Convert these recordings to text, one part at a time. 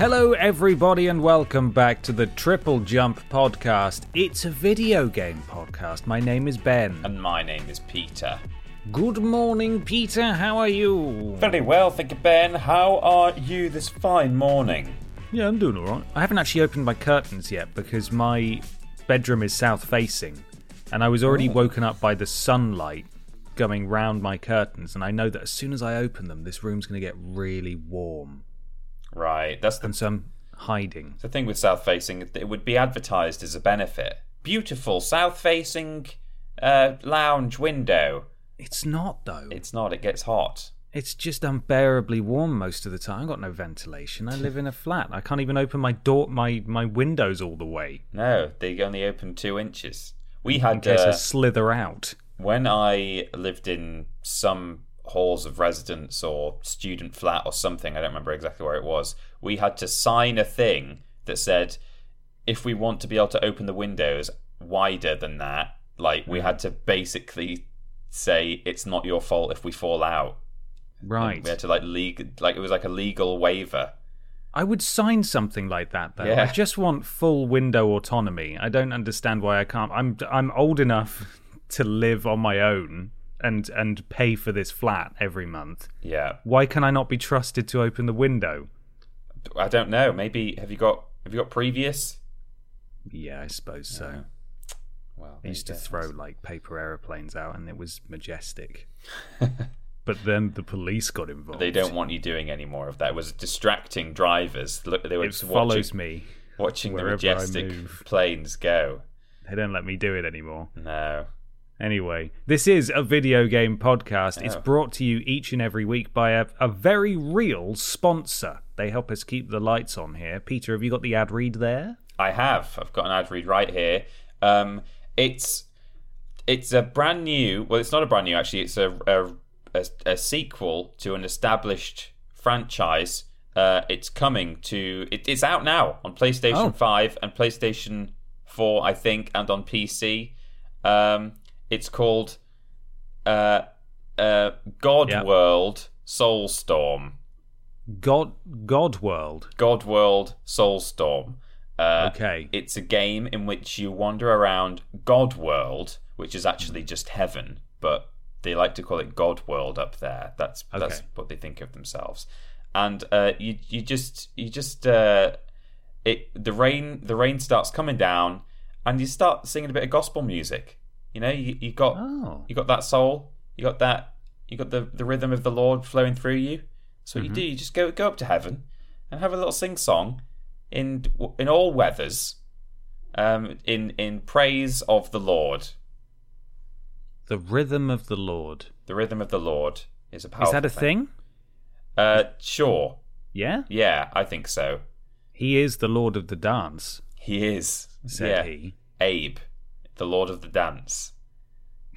Hello, everybody, and welcome back to the Triple Jump Podcast. It's a video game podcast. My name is Ben. And my name is Peter. Good morning, Peter. How are you? Very well, thank you, Ben. How are you this fine morning? Yeah, I'm doing alright. I haven't actually opened my curtains yet because my bedroom is south facing, and I was already Oh. woken up by the sunlight going round my curtains, and I know that as soon as I open them, this room's going to get really warm. Right, that's the, And so I'm hiding. the thing with south facing. It would be advertised as a benefit. Beautiful south facing uh, lounge window. It's not, though. It's not, it gets hot. It's just unbearably warm most of the time. I've got no ventilation. I live in a flat. I can't even open my door, my, my windows all the way No, they only open two inches. We in had, I uh, slither out. when I lived in some halls of residence or student flat or something, I don't remember exactly where it was, we had to sign a thing that said if we want to be able to open the windows wider than that, like we had to basically say it's not your fault if we fall out. Right. We had to like legal like it was like a legal waiver. I would sign something like that though. Yeah. I just want full window autonomy. I don't understand why I can't. I'm I'm old enough to live on my own and and pay for this flat every month. Yeah. Why can I not be trusted to open the window? I don't know. Maybe have you got have you got previous? Yeah, I suppose so. Well, I used to throw like paper aeroplanes out, and it was majestic. but then the police got involved. They don't want you doing any more of that. It was distracting drivers. Look, they were It just follows watching, me. watching the majestic planes go. They don't let me do it anymore. No. Anyway, this is a video game podcast. It's Oh. brought to you each and every week by a, a very real sponsor. They help us keep the lights on here. Peter, have you got the ad read there? I have. I've got an ad read right here. Um, it's it's a brand new. Well, it's not a brand new actually. It's a a, a, a sequel to an established franchise. Uh, it's coming to. It, it's out now on PlayStation Oh. Five and PlayStation Four, I think, and on PC. Um, it's called uh, uh, God Yeah. World Soulstorm. God God World. God World Soulstorm. Uh, Okay. It's a game in which you wander around God World, which is actually just heaven, but they like to call it God World up there. That's that's what they think of themselves. And uh, you you just you just uh, it the rain the rain starts coming down, and you start singing a bit of gospel music. You know, you you got Oh. you got that soul, you got that you got the the rhythm of the Lord flowing through you. So what you do, you just go go up to heaven and have a little sing song in in all weathers, um, in in praise of the Lord. The Rhythm of the Lord. The rhythm of the Lord is a powerful. Is that a thing? Uh, sure. Yeah? Yeah, I think so. He is the Lord of the Dance, He is. said yeah. he. Abe, the Lord of the Dance.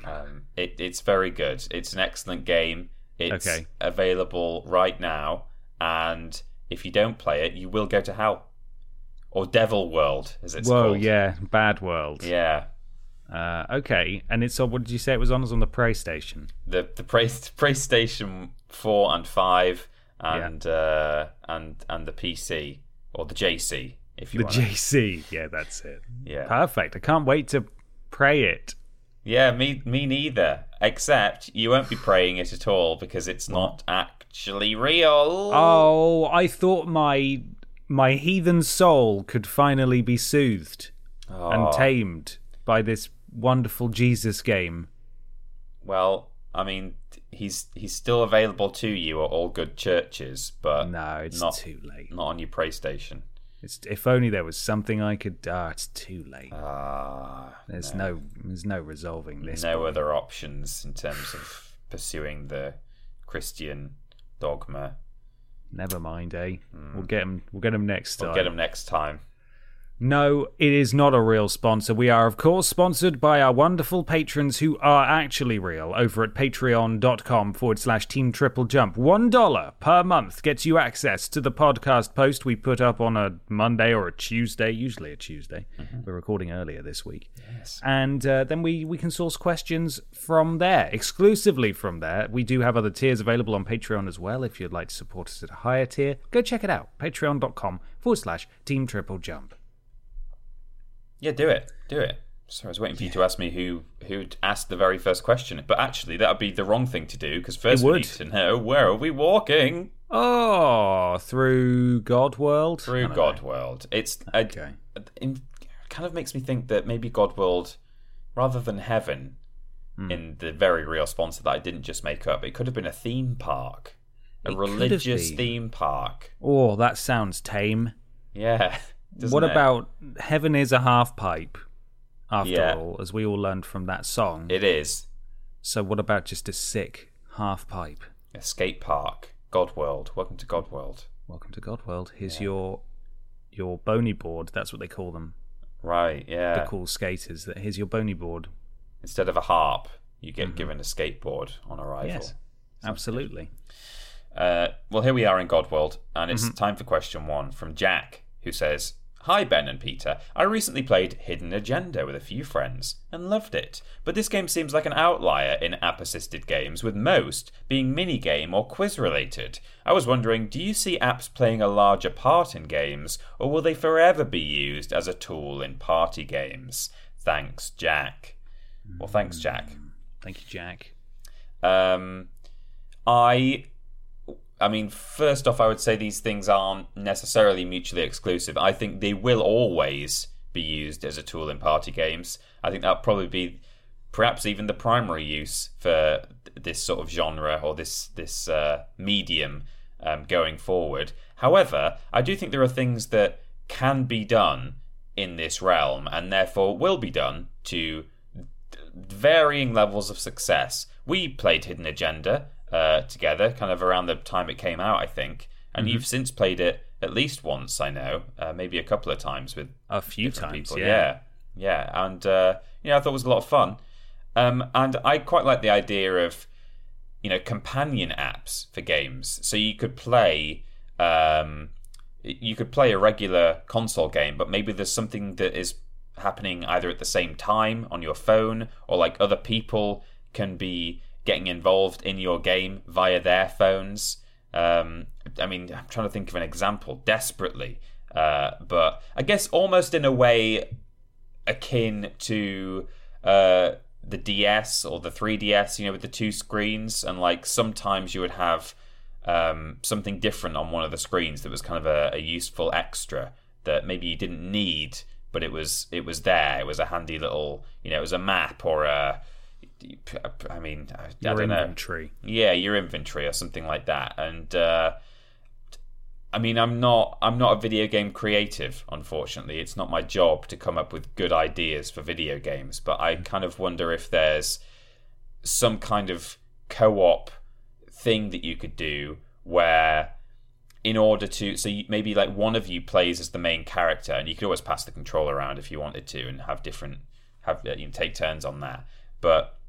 Um, it, it's very good. It's an excellent game. It's Okay. available right now, and if you don't play it, you will go to hell, or Devil World, as it's Whoa, called. yeah. Bad World. yeah. Uh, okay. And it's on, what did you say it was on? It was on the PlayStation. The the Play, PlayStation Four and Five, and uh, and and the PC or the JC if you The want. JC. Yeah, that's it. Yeah. Perfect. I can't wait to pray it. Yeah, me me neither. Except you won't be praying it at all because it's not actually real. Oh, I thought my my heathen soul could finally be soothed and Oh. tamed by this wonderful Jesus game. Well, I mean, he's he's still available to you at all good churches, but No, it's not too late. not on your PlayStation. It's, if only there was something I could. Ah, it's too late. Ah, There's no. there's no resolving this. no boy. other options in terms of pursuing the Christian dogma. Never mind, eh? We'll get him. We'll get him next time. We'll get him next time. No, it is not a real sponsor. We are, of course, sponsored by our wonderful patrons who are actually real over at patreon.com forward slash team triple jump. One dollar per month gets you access to the podcast post we put up on a Monday or a Tuesday, usually a Tuesday. We're recording earlier this week. Yes. And uh, then we, we can source questions from there, exclusively from there. We do have other tiers available on Patreon as well. If you'd like to support us at a higher tier, go check it out. Patreon.com forward slash team triple jump. Yeah, do it. Do it. So I was waiting for you to ask me who who'd asked the very first question, but actually that would be the wrong thing to do because first we need to know where are we walking Oh, through God World? Through God know. World. It's a, Okay. it kind of makes me think that maybe God World, rather than heaven, Hmm. in the very real sponsor that I didn't just make up, it could have been a theme park, a It religious theme park. Oh, that sounds tame. Yeah. what it? about Heaven is a half pipe, after Yeah. all, as we all learned from that song? It is so, what about just a sick half pipe? a skate park. God World. Welcome to God World. Welcome to God World. Here's your your bony board. That's what they call them. Right. Yeah. The cool skaters. That here's your bony board. Instead of a harp, you get given a skateboard on arrival. Mm-hmm. Yes, absolutely. Uh, well, here we are in God World, and it's time for question one from Jack, who says, Hi, Ben and Peter. I recently played Hidden Agenda with a few friends and loved it, but this game seems like an outlier in app assisted games, with most being minigame or quiz related. I was wondering, do you see apps playing a larger part in games, or will they forever be used as a tool in party games? Thanks, Jack. Well, thanks, Jack. Thank you, Jack. Um, I, I mean, first off, I would say these things aren't necessarily mutually exclusive. I think they will always be used as a tool in party games. I think that'll probably be perhaps even the primary use for this sort of genre or this this uh, medium um, going forward. However, I do think there are things that can be done in this realm, and therefore will be done to varying levels of success. We played Hidden Agenda uh, together, kind of around the time it came out, I think, and you've since played it at least once. I know, uh, maybe a couple of times with A few times, people. yeah. yeah, yeah, and uh, you know, I thought it was a lot of fun, um, and I quite like the idea of you know companion apps for games, so you could play. Um, you could play a regular console game, but maybe there's something that is happening either at the same time on your phone or like other people can be getting involved in your game via their phones. Um, I mean, I'm trying to think of an example desperately, uh, but I guess almost in a way akin to uh, the DS or the 3DS, you know, with the two screens, and like sometimes you would have um, something different on one of the screens that was kind of a, a useful extra that maybe you didn't need, but it was it was there. It was a handy little, you know, it was a map or a. I mean, I, I Your don't know. inventory. Yeah, your inventory or something like that. And uh, I mean, I'm not I'm not a video game creative. Unfortunately, it's not my job to come up with good ideas for video games. But I kind of wonder if there's some kind of co-op thing that you could do where in order to so you, maybe like one of you plays as the main character and you could always pass the control around if you wanted to and have different have uh, you know, take turns on that but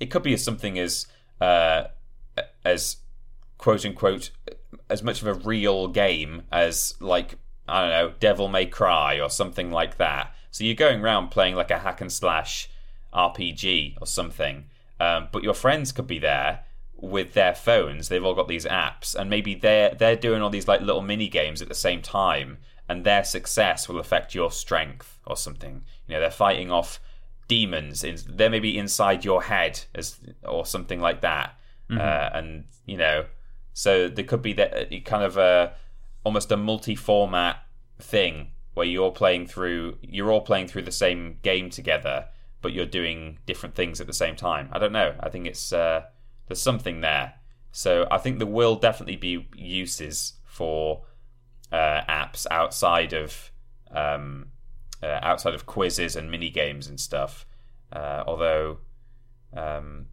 it could be something as uh, as quote unquote as much of a real game as like I don't know Devil May Cry or something like that. So you're going around playing like a hack and slash RPG or something, um, but your friends could be there with their phones. They've all got these apps, and maybe they're they're doing all these like little mini games at the same time, and their success will affect your strength or something. You know, they're fighting off demons. In, they're maybe inside your head as or something like that, mm-hmm. uh, and you know, so there could be that kind of a almost a multi-format thing where you're playing through you're all playing through the same game together but you're doing different things at the same time i don't know i think it's uh, there's something there so i think there will definitely be uses for uh, apps outside of um, uh, outside of quizzes and mini games and stuff uh, although um,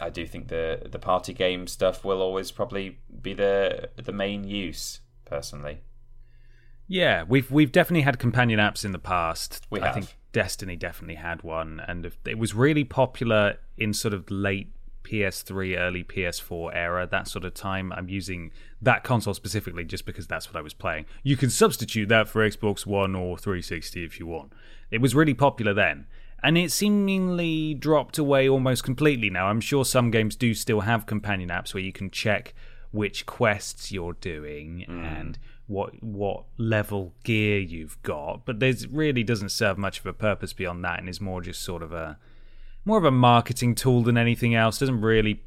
I do think the the party game stuff will always probably be the the main use personally. Yeah, we've we've definitely had companion apps in the past. We I have. think Destiny definitely had one, and it was really popular in sort of late PS3, early PS4 era, that sort of time. I'm using that console specifically just because that's what I was playing. You can substitute that for Xbox One or 360 if you want. It was really popular then. And it seemingly dropped away almost completely now. I'm sure some games do still have companion apps where you can check which quests you're doing mm. and what what level gear you've got, but there's really doesn't serve much of a purpose beyond that, and is more just sort of a more of a marketing tool than anything else. Doesn't really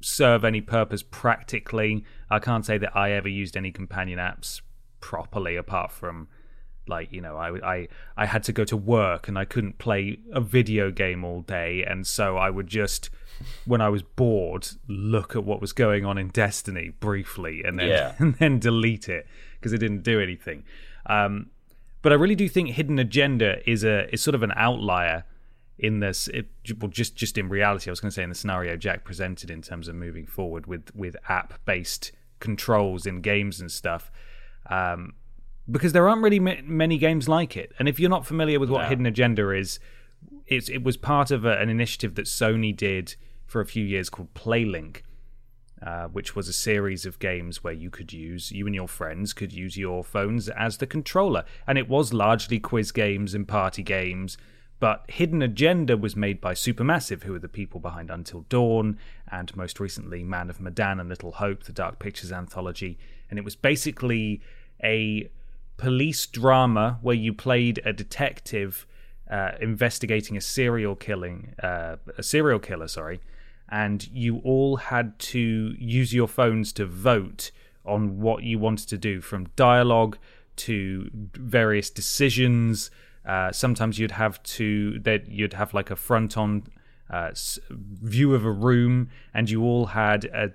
serve any purpose practically. I can't say that I ever used any companion apps properly apart from like you know I, I I had to go to work and I couldn't play a video game all day and so I would just when I was bored, look at what was going on in Destiny briefly, and then yeah. and then delete it because it didn't do anything. Um, but I really do think Hidden Agenda is a is sort of an outlier in this. It, well, just just in reality, I was going to say in the scenario Jack presented in terms of moving forward with with app based controls in games and stuff. Um, because there aren't really many games like it, and if you're not familiar with what no. Hidden Agenda is, it's, it was part of a, an initiative that Sony did for a few years called Playlink, uh, which was a series of games where you could use you and your friends could use your phones as the controller, and it was largely quiz games and party games. But Hidden Agenda was made by Supermassive, who are the people behind Until Dawn, and most recently Man of Medan and Little Hope, the Dark Pictures anthology. And it was basically a police drama where you played a detective uh, investigating a serial killing, uh, a serial killer, sorry, and you all had to use your phones to vote on what you wanted to do, from dialogue to various decisions. Uh, sometimes you'd have to that you'd have like a front on uh, view of a room, and you all had a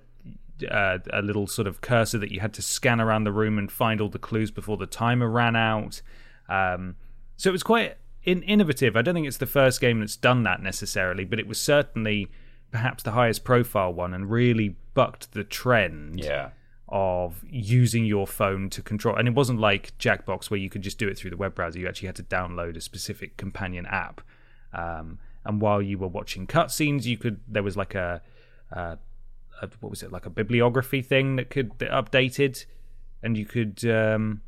uh, a little sort of cursor that you had to scan around the room and find all the clues before the timer ran out. Um, so it was quite in- innovative. I don't think it's the first game that's done that necessarily, but it was certainly perhaps the highest profile one and really bucked the trend yeah. Of using your phone to control. And it wasn't like Jackbox where you could just do it through the web browser. You actually had to download a specific companion app. Um, and while you were watching cutscenes, you could there was like a, a, what was it like a bibliography thing that could that updated, and you could um,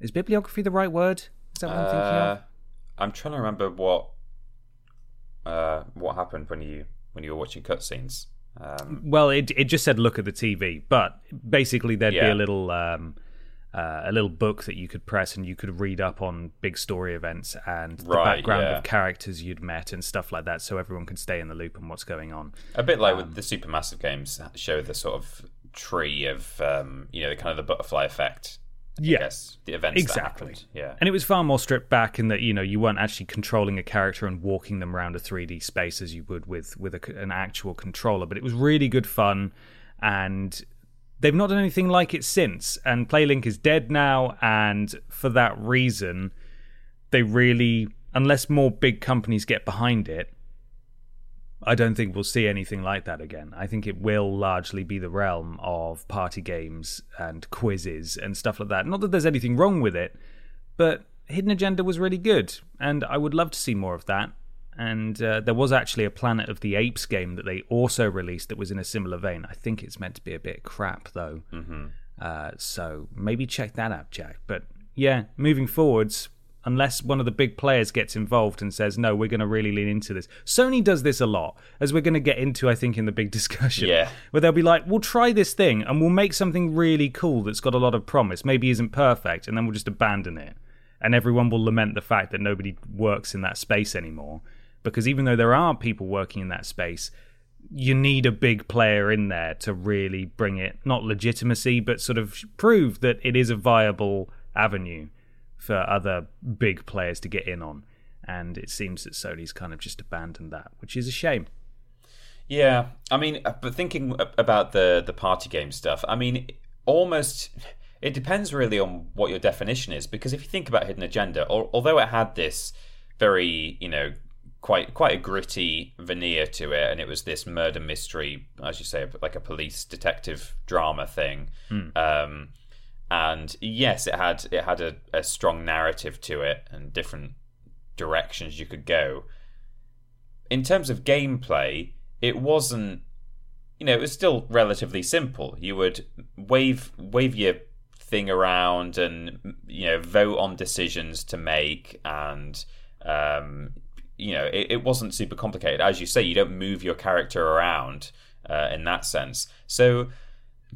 is bibliography the right word? Is that what I'm thinking of? Uh, I'm trying to remember what uh, what happened when you when you were watching cutscenes. Um, well, it it just said look at the TV, but basically there'd yeah. be a little um, uh, a little book that you could press and you could read up on big story events and the background yeah. of characters you'd met and stuff like that, so everyone could stay in the loop on what's going on. A bit like um, with the supermassive games, show the sort of tree of um, you know the kind of the butterfly effect yes, the events exactly. Yeah, and it was far more stripped back in that you know you weren't actually controlling a character and walking them around a 3D space as you would with with a, an actual controller, but it was really good fun, and they've not done anything like it since. And PlayLink is dead now, and for that reason, they really, unless more big companies get behind it, I don't think we'll see anything like that again. I think it will largely be the realm of party games and quizzes and stuff like that. Not that there's anything wrong with it, but Hidden Agenda was really good, and I would love to see more of that. And uh, there was actually a Planet of the Apes game that they also released that was in a similar vein. I think it's meant to be a bit crap, though. Mm-hmm. Uh, so maybe check that out, Jack. But yeah, moving forwards, unless one of the big players gets involved and says, no, we're going to really lean into this. Sony does this a lot, as we're going to get into, I think, in the big discussion. Yeah. Where they'll be like, we'll try this thing and we'll make something really cool that's got a lot of promise, maybe isn't perfect, and then we'll just abandon it. And everyone will lament the fact that nobody works in that space anymore. Because even though there are people working in that space, you need a big player in there to really bring it not legitimacy but sort of prove that it is a viable avenue for other big players to get in on and it seems that Sony's kind of just abandoned that which is a shame yeah i mean uh, but thinking about the the party game stuff i mean almost it depends really on what your definition is because if you think about hidden agenda although it had this very you know quite quite a gritty veneer to it, and it was this murder mystery, as you say, like a police detective drama thing. Mm. Um, and yes, it had it had a, a strong narrative to it and different directions you could go. In terms of gameplay, it wasn't. You know, it was still relatively simple. You would wave wave your thing around and you know vote on decisions to make and um, you know, it, it, wasn't super complicated. As you say, you don't move your character around uh, in that sense. So,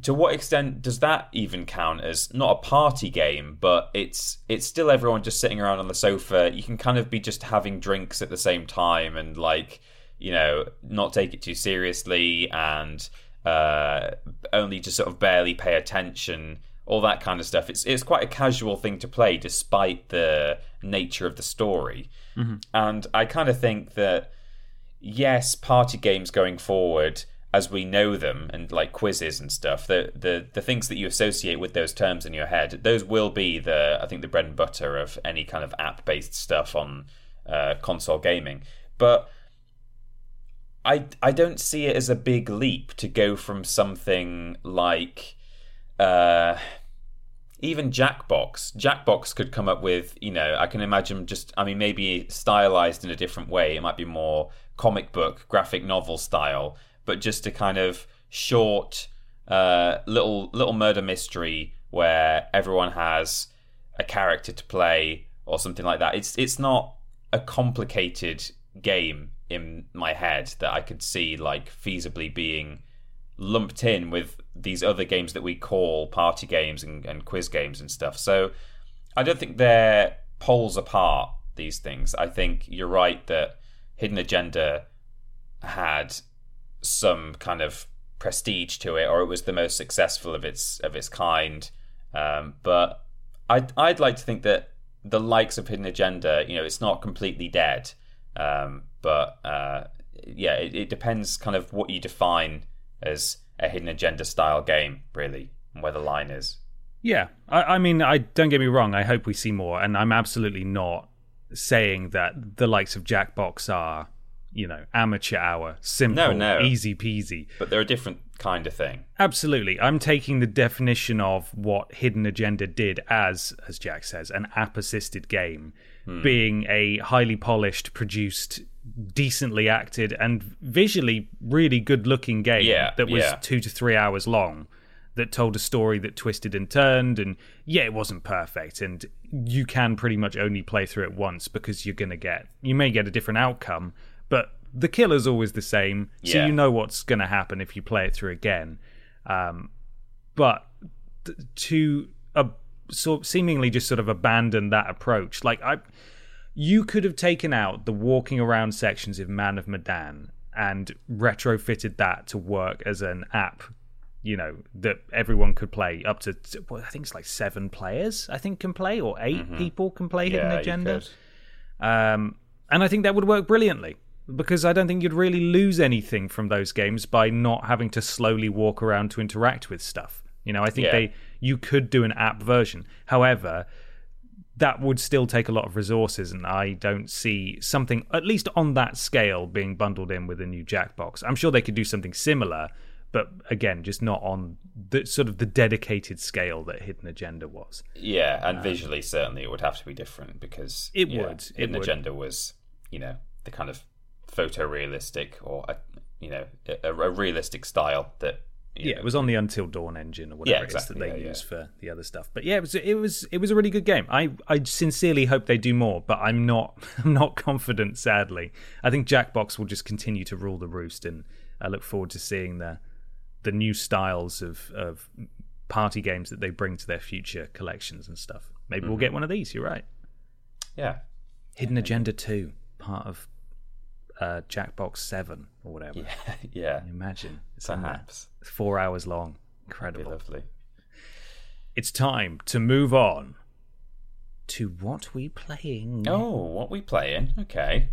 to what extent does that even count as not a party game, but it's it's still everyone just sitting around on the sofa. You can kind of be just having drinks at the same time and like you know not take it too seriously and uh, only just sort of barely pay attention all that kind of stuff. It's it's quite a casual thing to play, despite the nature of the story. Mm-hmm. And I kind of think that yes, party games going forward, as we know them, and like quizzes and stuff, the the the things that you associate with those terms in your head, those will be the I think the bread and butter of any kind of app based stuff on uh, console gaming. But I I don't see it as a big leap to go from something like uh, even Jackbox. Jackbox could come up with, you know, I can imagine just, I mean, maybe stylized in a different way. It might be more comic book, graphic novel style, but just a kind of short, uh, little little murder mystery where everyone has a character to play or something like that. It's it's not a complicated game in my head that I could see like feasibly being lumped in with these other games that we call party games and, and quiz games and stuff. So I don't think they're poles apart, these things. I think you're right that Hidden Agenda had some kind of prestige to it, or it was the most successful of its of its kind. Um, but I'd I'd like to think that the likes of Hidden Agenda, you know, it's not completely dead. Um, but uh, yeah, it, it, depends kind of what you define as a hidden agenda style game, really, and where the line is. Yeah, I, I mean, I don't get me wrong. I hope we see more, and I'm absolutely not saying that the likes of Jackbox are, you know, amateur hour, simple, no, no. easy peasy. But they're a different kind of thing. Absolutely. I'm taking the definition of what Hidden Agenda did as, as Jack says, an app assisted game, hmm. being a highly polished, produced decently acted and visually really good looking game yeah, that was yeah. two to three hours long that told a story that twisted and turned and yeah it wasn't perfect and you can pretty much only play through it once because you're going to get you may get a different outcome but the killer's always the same so yeah. you know what's going to happen if you play it through again um, but to uh, so seemingly just sort of abandon that approach like i you could have taken out the walking around sections of Man of Medan and retrofitted that to work as an app, you know, that everyone could play up to, well, I think it's like seven players, I think, can play, or 8 mm-hmm. people can play Hidden Agenda. Um, and I think that would work brilliantly because I don't think you'd really lose anything from those games by not having to slowly walk around to interact with stuff. You know, I think yeah. they you could do an app version. However, that would still take a lot of resources, and I don't see something, at least on that scale, being bundled in with a new Jackbox. I'm sure they could do something similar, but again, just not on the sort of the dedicated scale that Hidden Agenda was. Yeah, and um, visually, certainly, it would have to be different because it yeah, would. Hidden it Agenda was, you know, the kind of photorealistic or a, you know a, a realistic style that yeah, it was on the Until Dawn engine or whatever Yeah, it is that they yeah, use yeah. for the other stuff. But yeah, it was it was it was a really good game. I I sincerely hope they do more, but I'm not I'm not confident. Sadly, I think Jackbox will just continue to rule the roost, and I look forward to seeing the the new styles of of party games that they bring to their future collections and stuff. Maybe we'll Mm-hmm. get one of these. You're right. Yeah. Hidden Agenda Two, part of uh, Jackbox Seven or whatever. Yeah. yeah. Imagine it's. Perhaps. It's four hours long. Incredible. lovely. It's time to move on to what we playing. Oh, what we playing? Okay.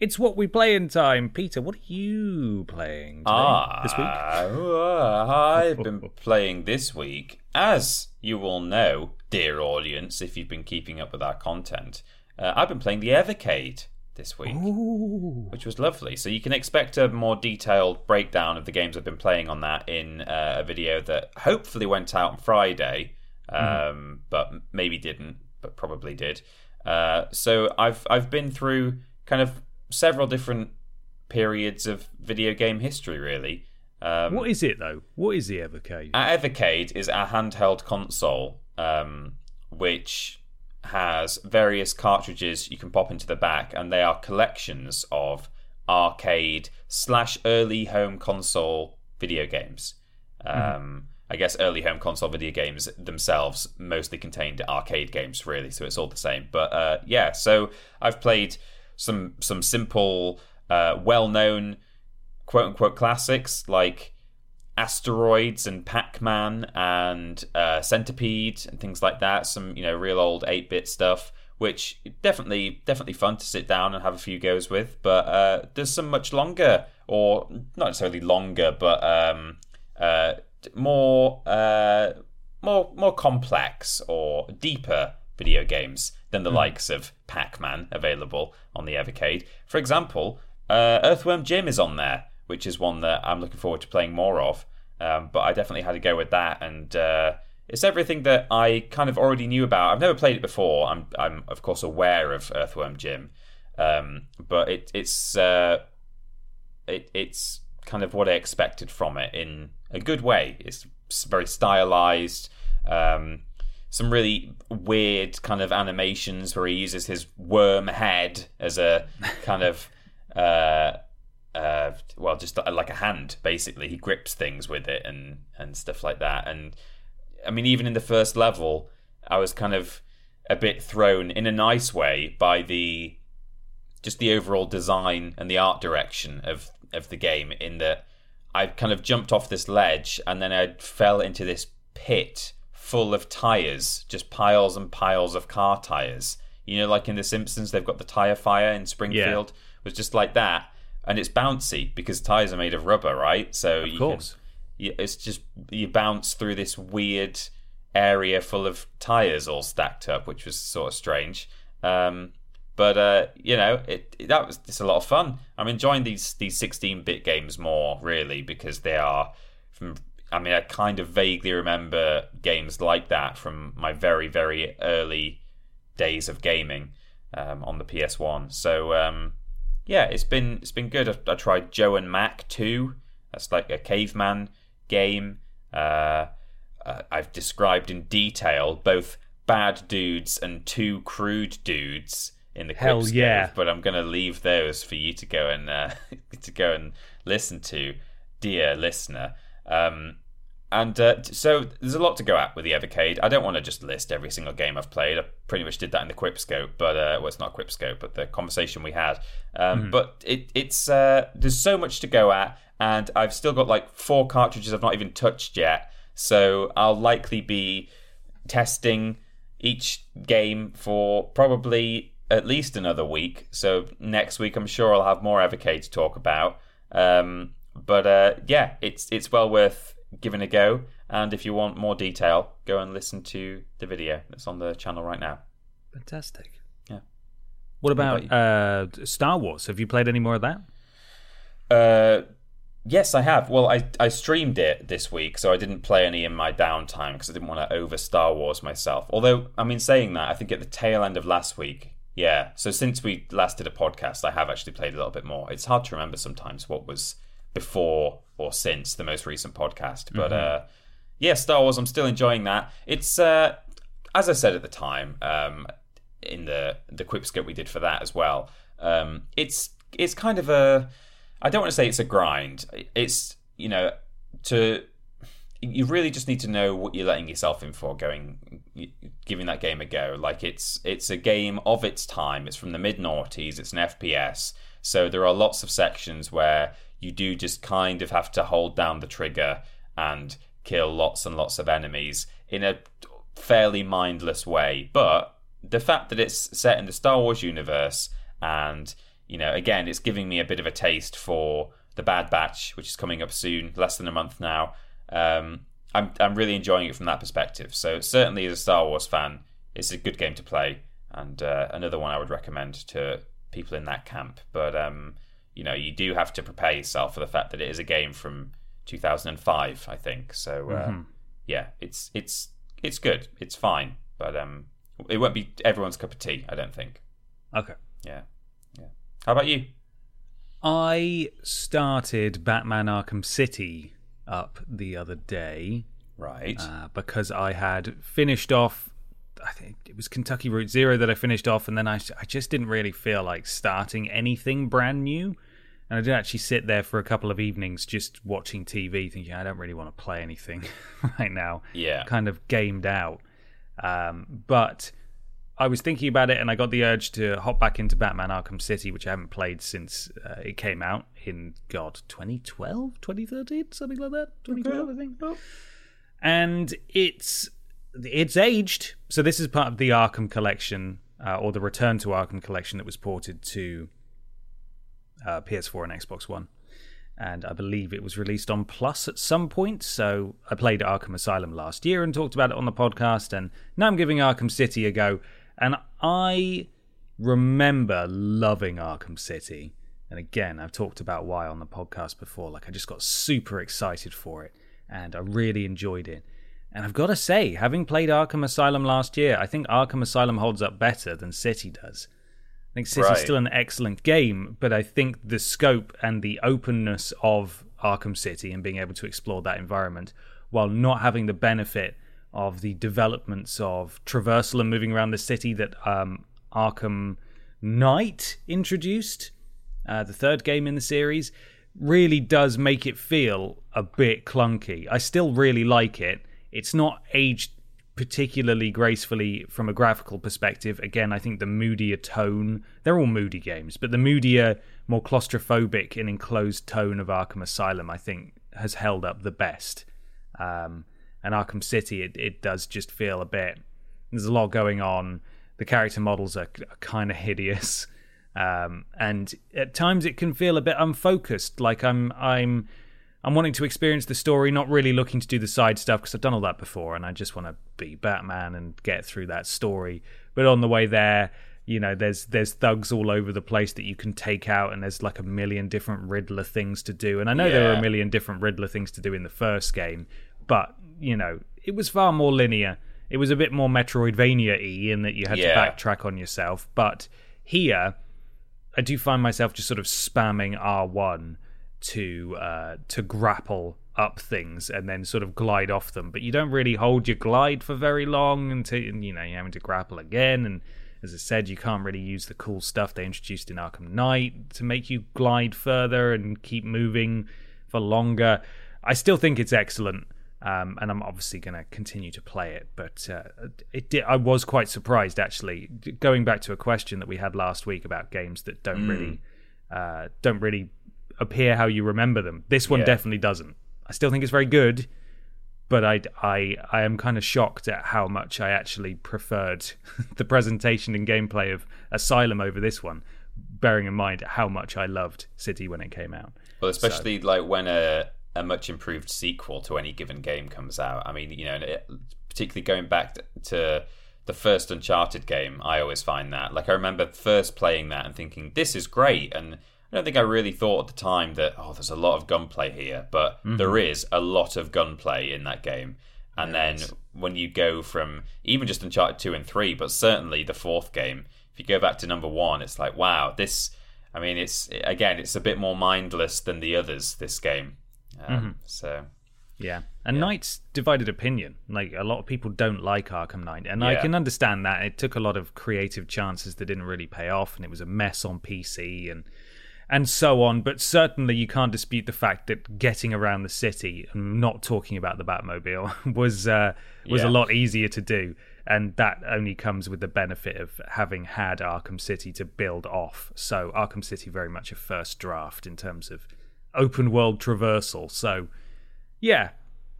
It's what we play in time. Peter, what are you playing today, Ah, this week? uh, I've been playing this week, as you all know, dear audience, if you've been keeping up with our content. Uh, I've been playing the Evercade this week, Ooh. which was lovely. So you can expect a more detailed breakdown of the games I've been playing on that in uh, a video that hopefully went out on Friday, um, but maybe didn't, but probably did. Uh, so I've I've been through kind of several different periods of video game history, really. Um, What is it though? What is the Evercade? our Evercade is a handheld console, um, which has various cartridges you can pop into the back, and they are collections of arcade slash early home console video games. Um, I guess early home console video games themselves mostly contained arcade games, really, so it's all the same. But uh, yeah, so I've played some some simple, uh, well known quote unquote classics like asteroids and pac-man and uh, centipede and things like that some you know real old 8-bit stuff which definitely definitely fun to sit down and have a few goes with but uh, there's some much longer or not necessarily longer but um, uh, more uh, more more complex or deeper video games than the likes of Pac-Man available on the Evercade. For example, uh, Earthworm Jim is on there, which is one that I'm looking forward to playing more of. Um, but I definitely had to go with that, and uh, it's everything that I kind of already knew about. I've never played it before. I'm, I'm of course aware of Earthworm Jim, um, but it, it's uh, it, it's kind of what I expected from it in a good way. It's very stylized. Um, some really weird kind of animations where he uses his worm head as a kind of uh, uh, well, just like a hand. Basically, he grips things with it and and stuff like that. And I mean, even in the first level, I was kind of a bit thrown in a nice way by the just the overall design and the art direction of of the game. In that, I kind of jumped off this ledge and then I fell into this pit full of tires, just piles and piles of car tires. You know, like in The Simpsons, they've got the tire fire in Springfield. It was just like that, and it's bouncy because tires are made of rubber, right? So you can- course. you, it's just you bounce through this weird area full of tires all stacked up, which was sort of strange. Um, but uh, you know, it, it- that was it's a lot of fun. I'm enjoying these these 16-bit games more really because they are from. I mean, I kind of vaguely remember games like that from my very very early days of gaming um, on the PS1. So um, yeah, it's been it's been good. I, I tried Joe and Mac 2. That's like a caveman game. Uh, uh, I've described in detail both bad dudes and two crude dudes in the Hell yeah. but I'm going to leave those for you to go and uh, to go and listen to, dear listener. Um, and uh, so there's a lot to go at with the Evercade. I don't want to just list every single game I've played. I pretty much did that in the Quipscope, but uh, well, it's not Quipscope, but the conversation we had. Um, But it, it's uh, there's so much to go at, and I've still got like four cartridges I've not even touched yet. So I'll likely be testing each game for probably at least another week. So next week, I'm sure I'll have more Evercade to talk about. Um, but uh, yeah, it's it's well worth giving a go. And if you want more detail, go and listen to the video that's on the channel right now. Fantastic. Yeah. What What about uh, Star Wars? Have you played any more of that? Uh, yes, I have. Well, I I streamed it this week, so I didn't play any in my downtime because I didn't want to over Star Wars myself. Although, I mean, saying that, I think at the tail end of last week, yeah. So since we last did a podcast, I have actually played a little bit more. It's hard to remember sometimes what was before or since the most recent podcast. But uh, yeah, Star Wars, I'm still enjoying that. It's uh, as I said at the time um, in the the quip script we did for that as well. Um, it's it's kind of a I don't want to say it's a grind. It's you know to you really just need to know what you're letting yourself in for going giving that game a go like it's it's a game of its time it's from the mid noughties it's an fps so there are lots of sections where you do just kind of have to hold down the trigger and kill lots and lots of enemies in a fairly mindless way but the fact that it's set in the star wars universe and you know again it's giving me a bit of a taste for the bad batch which is coming up soon less than a month now um, I'm I'm really enjoying it from that perspective. So certainly as a Star Wars fan, it's a good game to play, and uh, another one I would recommend to people in that camp. But um, you know, you do have to prepare yourself for the fact that it is a game from 2005, I think. So uh, mm-hmm. yeah, it's it's it's good. It's fine, but um, it won't be everyone's cup of tea. I don't think. Okay. Yeah. Yeah. How about you? I started Batman Arkham City up the other day. Right. Uh, because I had finished off, I think it was Kentucky Route Zero that I finished off, and then I, I just didn't really feel like starting anything brand new. And I did actually sit there for a couple of evenings just watching TV, thinking, I don't really want to play anything right now. Yeah. Kind of gamed out. Um, but I was thinking about it and I got the urge to hop back into Batman Arkham City, which I haven't played since uh, it came out in, God, 2012, 2013, something like that? 2012, okay. I think. Oh. And it's it's aged. So this is part of the Arkham collection, uh, or the Return to Arkham collection that was ported to uh, PS4 and Xbox One. And I believe it was released on Plus at some point. So I played Arkham Asylum last year and talked about it on the podcast. And now I'm giving Arkham City a go. And I remember loving Arkham City. And again, I've talked about why on the podcast before. Like, I just got super excited for it and I really enjoyed it. And I've got to say, having played Arkham Asylum last year, I think Arkham Asylum holds up better than City does. I think City's right. still an excellent game, but I think the scope and the openness of Arkham City and being able to explore that environment while not having the benefit of the developments of traversal and moving around the city that um, Arkham Knight introduced, uh, the third game in the series, really does make it feel a bit clunky. I still really like it. It's not aged particularly gracefully from a graphical perspective. Again, I think the moodier tone, they're all moody games, but the moodier, more claustrophobic and enclosed tone of Arkham Asylum, I think, has held up the best. Um, and Arkham City, it, it does just feel a bit. There's a lot going on. The character models are, are kind of hideous, um, and at times it can feel a bit unfocused. Like I'm I'm I'm wanting to experience the story, not really looking to do the side stuff because I've done all that before, and I just want to be Batman and get through that story. But on the way there, you know, there's there's thugs all over the place that you can take out, and there's like a million different Riddler things to do. And I know yeah. there are a million different Riddler things to do in the first game, but you know, it was far more linear. It was a bit more Metroidvania y in that you had yeah. to backtrack on yourself. But here, I do find myself just sort of spamming R1 to uh, to grapple up things and then sort of glide off them. But you don't really hold your glide for very long until you know you're having to grapple again. And as I said, you can't really use the cool stuff they introduced in Arkham Knight to make you glide further and keep moving for longer. I still think it's excellent. Um, and I'm obviously going to continue to play it. But uh, it did, I was quite surprised, actually, going back to a question that we had last week about games that don't mm. really uh, don't really appear how you remember them. This one yeah. definitely doesn't. I still think it's very good, but I I I am kind of shocked at how much I actually preferred the presentation and gameplay of Asylum over this one. Bearing in mind how much I loved City when it came out. Well, especially so. like when a a much improved sequel to any given game comes out. I mean, you know, particularly going back to the first Uncharted game, I always find that. Like, I remember first playing that and thinking, this is great. And I don't think I really thought at the time that, oh, there's a lot of gunplay here. But mm-hmm. there is a lot of gunplay in that game. And then when you go from even just Uncharted 2 and 3, but certainly the fourth game, if you go back to number one, it's like, wow, this I mean, it's again, it's a bit more mindless than the others. This game, um, mm-hmm. so yeah. And yeah. Knight's divided opinion. Like a lot of people don't like Arkham Knight, and yeah. I can understand that. It took a lot of creative chances that didn't really pay off, and it was a mess on PC and and so on. But certainly, you can't dispute the fact that getting around the city and not talking about the Batmobile was uh, was yeah. a lot easier to do, and that only comes with the benefit of having had Arkham City to build off. So Arkham City very much a first draft in terms of open world traversal. So yeah,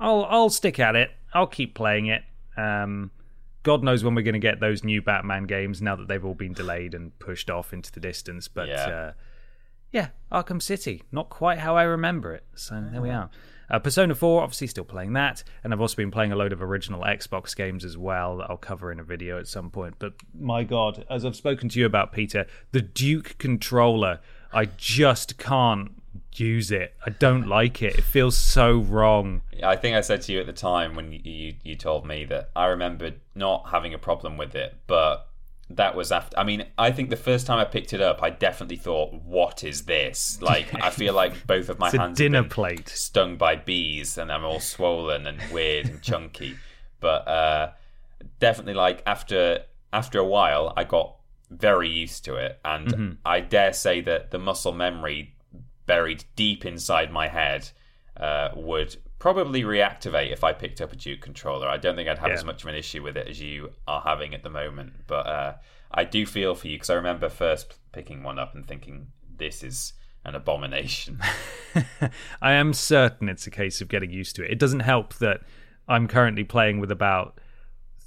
I'll I'll stick at it. I'll keep playing it. Um, God knows when we're going to get those new Batman games now that they've all been delayed and pushed off into the distance. But yeah, uh, yeah Arkham City, not quite how I remember it. So there we are. Uh, Persona 4, obviously still playing that, and I've also been playing a load of original Xbox games as well that I'll cover in a video at some point. But my God, as I've spoken to you about, Peter, the Duke controller, I just can't use it. I don't like it. It feels so wrong. I think I said to you at the time when you you told me that I remembered not having a problem with it, but that was after. I mean, I think the first time I picked it up, I definitely thought, "What is this?" Like, I feel like both of my it's hands dinner plate stung by bees, and I'm all swollen and weird and chunky. But uh, definitely, like after after a while, I got very used to it, and mm-hmm. I dare say that the muscle memory buried deep inside my head uh, would probably reactivate if I picked up a Duke controller. I don't think I'd have yeah. as much of an issue with it as you are having at the moment. But uh, I do feel for you because I remember first picking one up and thinking, this is an abomination. I am certain it's a case of getting used to it. It doesn't help that I'm currently playing with about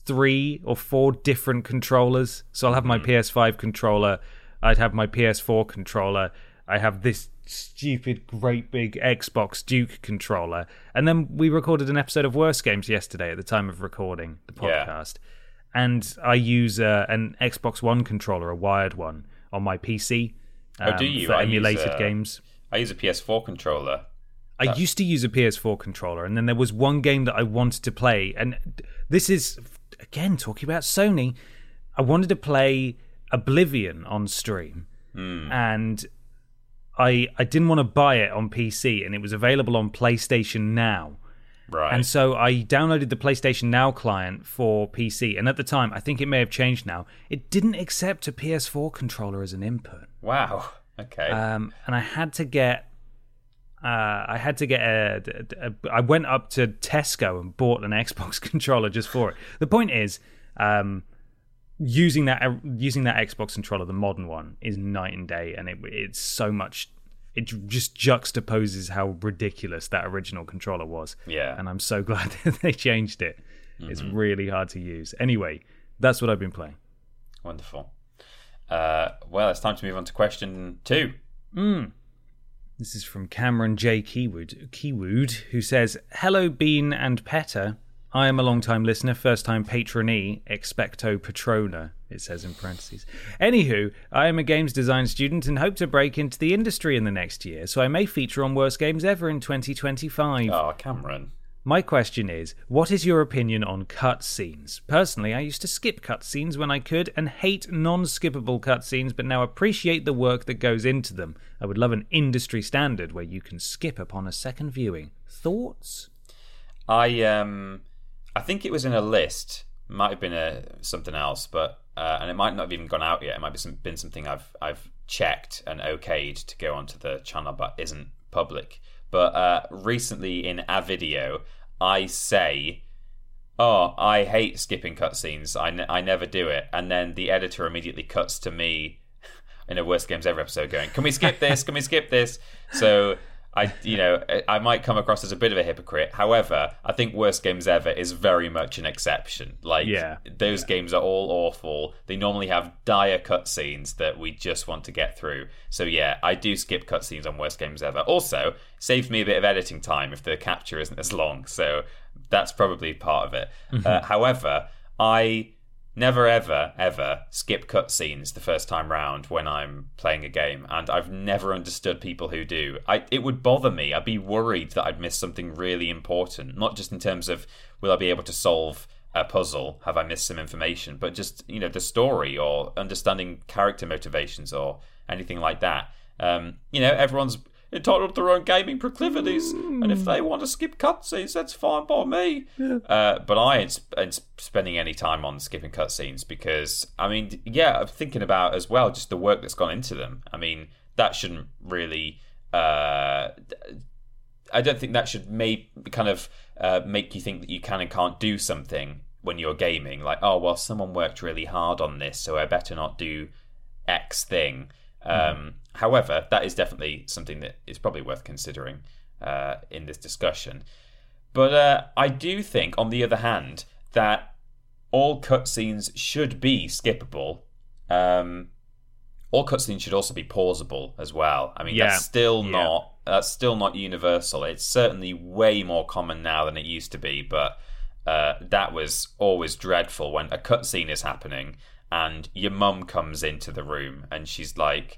three or four different controllers. So I'll have my mm. PS5 controller, I'd have my PS4 controller, I have this stupid, great big Xbox Duke controller. And then we recorded an episode of Worst Games yesterday at the time of recording the podcast. Yeah. And I use uh, an Xbox One controller, a wired one, on my PC. Um, oh, do um, you? For I emulated a, games. I use a PS4 controller. I used to use a PS4 controller, and then there was one game that I wanted to play. And this is, again, talking about Sony. I wanted to play Oblivion on stream. Mm. And I I didn't want to buy it on PC, and it was available on PlayStation Now. Right. And so I downloaded the PlayStation Now client for PC, and at the time, I think it may have changed now. It didn't accept a PS4 controller as an input. Wow. Okay. Um, and I had to get. Uh, I had to get a, a, a. I went up to Tesco and bought an Xbox controller just for it. The point is, um, using that using that Xbox controller, the modern one, is night and day, and it, it's so much. It just juxtaposes how ridiculous that original controller was. Yeah, and I'm so glad that they changed it. Mm-hmm. It's really hard to use. Anyway, that's what I've been playing. Wonderful. Uh, well, it's time to move on to question two. Mm. This is from Cameron J. Keywood, Keywood, who says, "Hello, Bean and Petter. I am a long time listener, first time patronee, expecto patrona, it says in parentheses. Anywho, I am a games design student and hope to break into the industry in the next year, so I may feature on Worst Games Ever in 2025. Oh, Cameron. My question is, what is your opinion on cutscenes? Personally, I used to skip cutscenes when I could and hate non-skippable cutscenes, but now appreciate the work that goes into them. I would love an industry standard where you can skip upon a second viewing. Thoughts? I um I think it was in a list. Might have been a something else, but uh, and it might not have even gone out yet. It might have some, been something I've I've checked and okayed to go onto the channel, but isn't public. But uh, recently in a video, I say, "Oh, I hate skipping cutscenes. I, I never do it," and then the editor immediately cuts to me in a worst games ever episode, going, "Can we skip this? Can we skip this?" So I, you know, I might come across as a bit of a hypocrite. However, I think Worst Games Ever is very much an exception. Like, yeah, those yeah. games are all awful. They normally have dire cutscenes that we just want to get through. So, yeah, I do skip cutscenes on Worst Games Ever. Also, saves me a bit of editing time if the capture isn't as long. So, that's probably part of it. Mm-hmm. Uh, however, I never ever ever skip cutscenes the first time round when I'm playing a game, and I've never understood people who do. I it would bother me. I'd be worried that I'd miss something really important, not just in terms of will I be able to solve a puzzle, have I missed some information, but just you know the story or understanding character motivations or anything like that. Um, you know, everyone's entitled to their own gaming proclivities, and if they want to skip cutscenes, that's fine by me. Uh, but I ain't, sp- ain't spending any time on skipping cutscenes because, I mean, yeah, I'm thinking about as well just the work that's gone into them. I mean, that shouldn't really. Uh, I don't think that should make kind of uh, make you think that you can and can't do something when you're gaming. Like, oh well, someone worked really hard on this, so I better not do X thing. Um, however, that is definitely something that is probably worth considering uh, in this discussion. But uh, I do think, on the other hand, that all cutscenes should be skippable. Um, all cutscenes should also be pausable as well. I mean, Yeah. that's still Yeah. not that's still not universal. It's certainly way more common now than it used to be, but uh, that was always dreadful when a cutscene is happening and your mum comes into the room and she's like,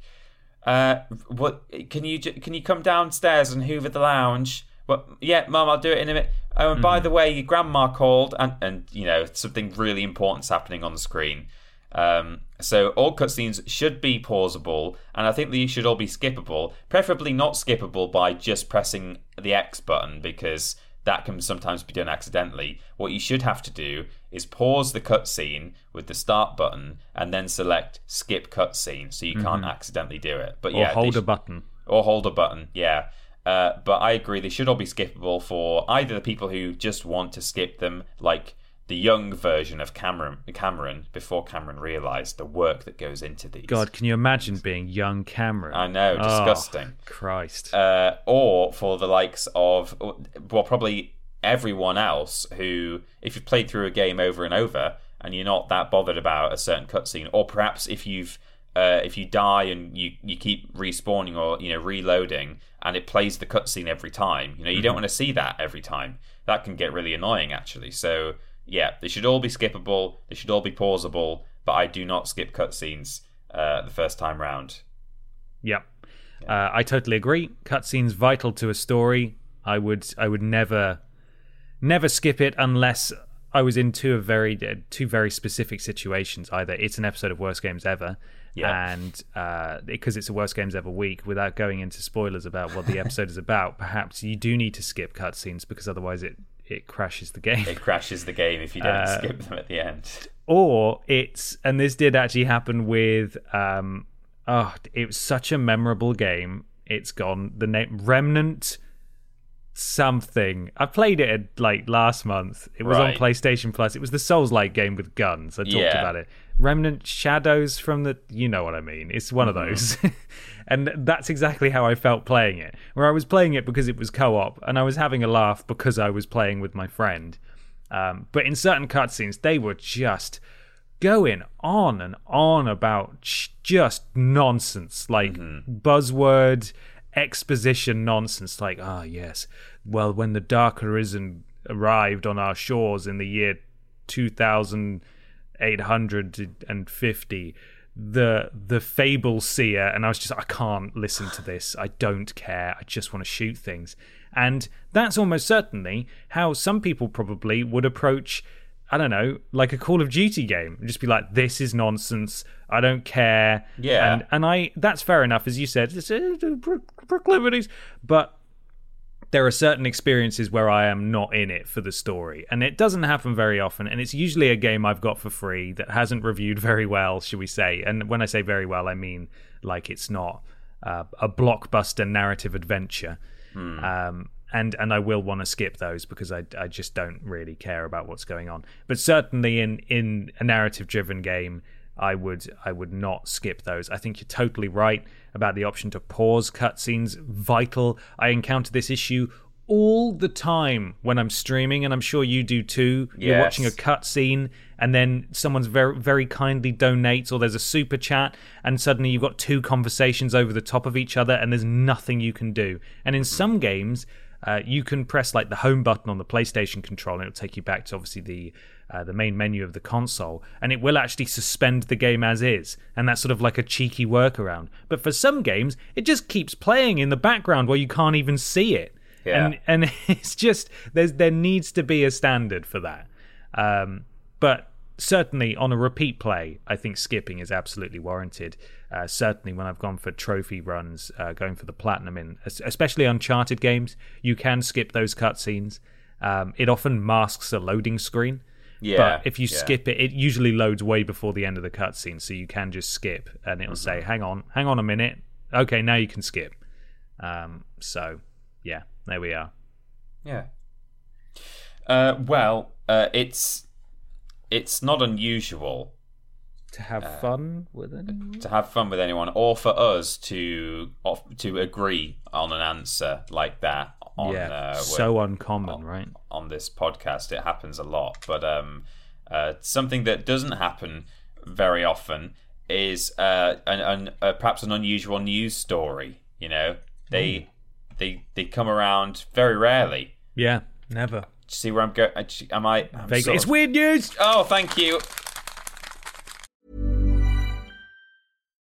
uh, "What? Can you can you come downstairs and hoover the lounge?" Well, yeah, mum, I'll do it in a minute. Oh, and by the way, your grandma called, and and you know something really important's happening on the screen. Um, so all cutscenes should be pausable, and I think these should all be skippable. Preferably not skippable by just pressing the X button because that can sometimes be done accidentally. What you should have to do is pause the cutscene with the start button and then select skip cutscene, so you can't accidentally do it. But Or yeah, hold a button. or hold a button. Yeah. Uh, but I agree, they should all be skippable for either the people who just want to skip them, like the young version of Cameron, Cameron before Cameron realised the work that goes into these. God, can you imagine being young Cameron? I know, Oh, disgusting. Christ. Uh, or for the likes of, well, probably everyone else who, if you've played through a game over and over and you're not that bothered about a certain cutscene, or perhaps if you've uh, if you die and you, you keep respawning or you know reloading and it plays the cutscene every time, you know you don't want to see that every time. That can get really annoying actually. So yeah, they should all be skippable. They should all be pausable. But I do not skip cutscenes uh, the first time round. Yep. Uh, I totally agree. Cutscenes vital to a story. I would I would never never skip it unless I was in two of very uh, two very specific situations. Either it's an episode of Worst Games Ever, Yeah. and uh, because it's a Worst Games Ever week, without going into spoilers about what the episode is about, perhaps you do need to skip cutscenes because otherwise it it crashes the game. It crashes the game if you don't Uh, skip them at the end. or it's and this did actually happen with um oh it was such a memorable game it's gone the name remnant something i played it like last month it was Right. on playstation plus it was the souls like game with guns i talked Yeah. about it remnant shadows from the you know what i mean it's one Mm-hmm. of those and that's exactly how i felt playing it where i was playing it because it was co-op and i was having a laugh because i was playing with my friend um, but in certain cutscenes, they were just going on and on about just nonsense, like buzzword exposition nonsense. Like, ah, yes, well, when the Dark Arisen arrived on our shores in the year 2850, the the fable seer and i was just i can't listen to this. I don't care. I just want to shoot things. And that's almost certainly how some people probably would approach i don't know like a call of duty game. Just be like this is nonsense. I don't care. Yeah. and and i that's fair enough as you said it's, uh, pro- proclivities. But there are certain experiences where I am not in it for the story, and it doesn't happen very often. And it's usually a game I've got for free that hasn't reviewed very well, should we say? And when I say very well, I mean like it's not uh, a blockbuster narrative adventure. Um, and and I will want to skip those because I I just don't really care about what's going on. But certainly in in a narrative driven game, I would I would not skip those. I think you're totally right about the option to pause cutscenes. Vital. I encounter this issue all the time when I'm streaming, and I'm sure you do too. You're watching a cutscene, and then someone's very very kindly donates, or there's a super chat, and suddenly you've got two conversations over the top of each other, and there's nothing you can do. And in some games, uh, you can press like the home button on the PlayStation controller, and it'll take you back to obviously the uh, the main menu of the console, and it will actually suspend the game as is, and that's sort of like a cheeky workaround. But for some games, it just keeps playing in the background where you can't even see it, Yeah. and and it's just there's there needs to be a standard for that. Um, but certainly on a repeat play, I think skipping is absolutely warranted. Uh, certainly when I've gone for trophy runs, uh, going for the platinum in, especially Uncharted games, you can skip those cutscenes. Um, it often masks a loading screen. Yeah, but if you yeah. skip it, it usually loads way before the end of the cutscene, so you can just skip, and it'll say, Mm-hmm. "Hang on, hang on a minute. Okay, now you can skip." Um, so, yeah, there we are. Yeah. Uh, well, uh, it's it's not unusual To have fun with it. to have fun with anyone, or for us to off, to agree on an answer like that. On, yeah, uh, so uncommon, right? on this podcast. It happens a lot, but um, uh, something that doesn't happen very often is uh, an, an, uh, perhaps an unusual news story. You know, they they they come around very rarely. Yeah, never. See where I'm going? Am I? Sort It's of- weird news. Oh, thank you.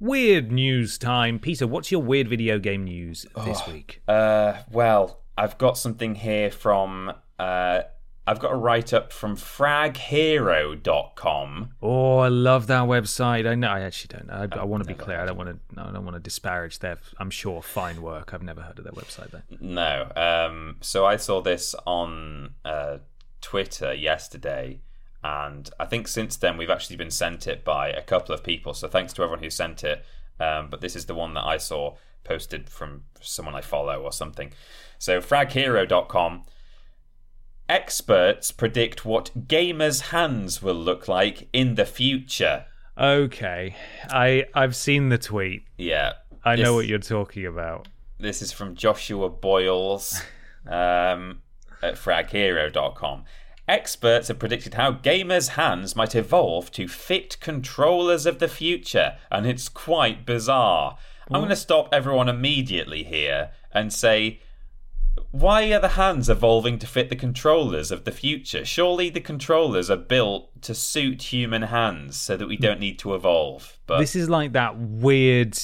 Weird news time. Peter, what's your weird video game news this week? Uh, well, I've got something here from. Uh, I've got a write up from fraghero.com. Oh, I love that website. I know. I actually don't know. I, I want to be clear. I don't want to. No, I don't want to disparage their. I'm sure fine work. I've never heard of their website though. No. Um, so I saw this on uh, Twitter yesterday, and I think since then we've actually been sent it by a couple of people. So thanks to everyone who sent it. Um, but this is the one that I saw posted from someone I follow or something. So fraghero.com. Experts predict what gamers' hands will look like in the future. Okay, I I've seen the tweet. Yeah. I know what you're talking about. This is from Joshua Boyles um, at fraghero.com. Experts have predicted how gamers' hands might evolve to fit controllers of the future, and it's quite bizarre. I'm going to stop everyone immediately here and say, why are the hands evolving to fit the controllers of the future? Surely the controllers are built to suit human hands so that we hmm. don't need to evolve. But This is like that weird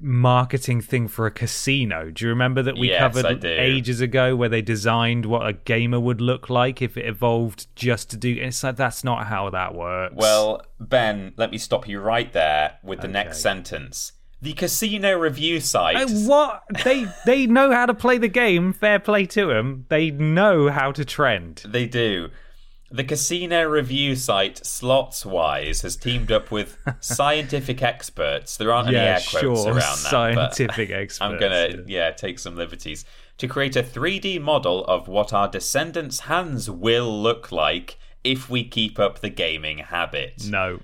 marketing thing for a casino. Do you remember that we Yes, covered ages ago where they designed what a gamer would look like if it evolved just to do it's like that's not how that works. Well, Ben, let me stop you right there with the next sentence. The casino review site. Uh, what they they know how to play the game. Fair play to them. They know how to trend. They do. The casino review site Slotswise has teamed up with scientific experts. There aren't any air quotes sure, around that. scientific I'm gonna yeah take some liberties to create a 3D model of what our descendants' hands will look like if we keep up the gaming habit. No,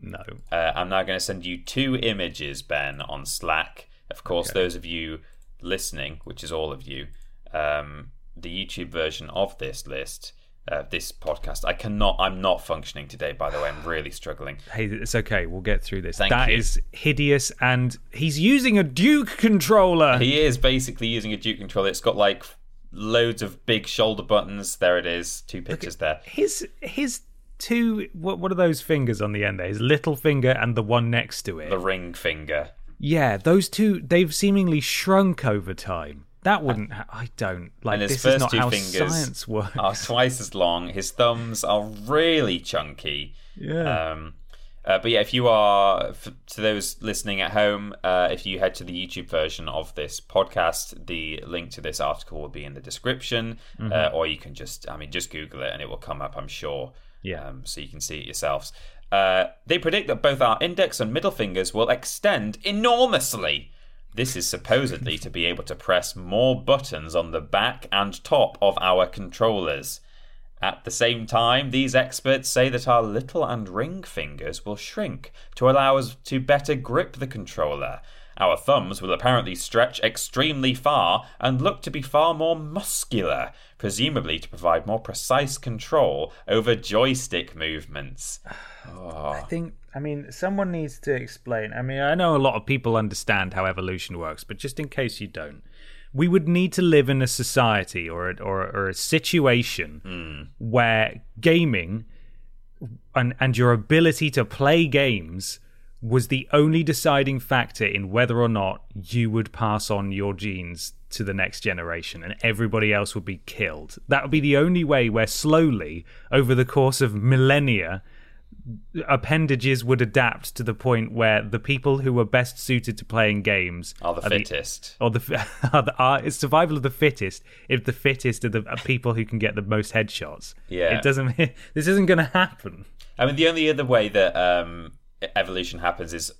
no. Uh, I'm now going to send you two images, Ben, on Slack. Of course, those of you listening, which is all of you, um, the YouTube version of this list uh, this podcast. I cannot. I'm not functioning today. By the way, I'm really struggling. Hey, it's okay. We'll get through this. Thank That you. is hideous, and he's using a Duke controller. He is basically using a Duke controller. It's got like loads of big shoulder buttons. There it is. Two pictures there. his his two what what are those fingers on the end there? His little finger and the one next to it. The ring finger. yeah, those two they've seemingly shrunk over time. That wouldn't. Ha- I don't like. and his this first is not two how fingers science works. are twice as long. His thumbs are really chunky. yeah. Um, uh, but yeah, if you are, f- to those listening at home, uh, if you head to the YouTube version of this podcast, the link to this article will be in the description, Mm-hmm. uh, or you can just, I mean, just Google it and it will come up, I'm sure. Yeah. Um, so you can see it yourselves. Uh, they predict that both our index and middle fingers will extend enormously. This is supposedly to be able to press more buttons on the back and top of our controllers. At the same time, these experts say that our little and ring fingers will shrink to allow us to better grip the controller. Our thumbs will apparently stretch extremely far and look to be far more muscular, presumably to provide more precise control over joystick movements. I think. I mean, someone needs to explain. I mean, I know a lot of people understand how evolution works, but just in case you don't, we would need to live in a society or a, or, or a situation hmm. where gaming and and your ability to play games was the only deciding factor in whether or not you would pass on your genes to the next generation and everybody else would be killed. That would be the only way where slowly over the course of millennia appendages would adapt to the point where the people who are best suited to playing games Are the fittest. or the, are the are, it's survival of the fittest if the fittest are the are people who can get the most headshots Yeah. it doesn't this isn't going to happen I mean, the only other way that um, evolution happens is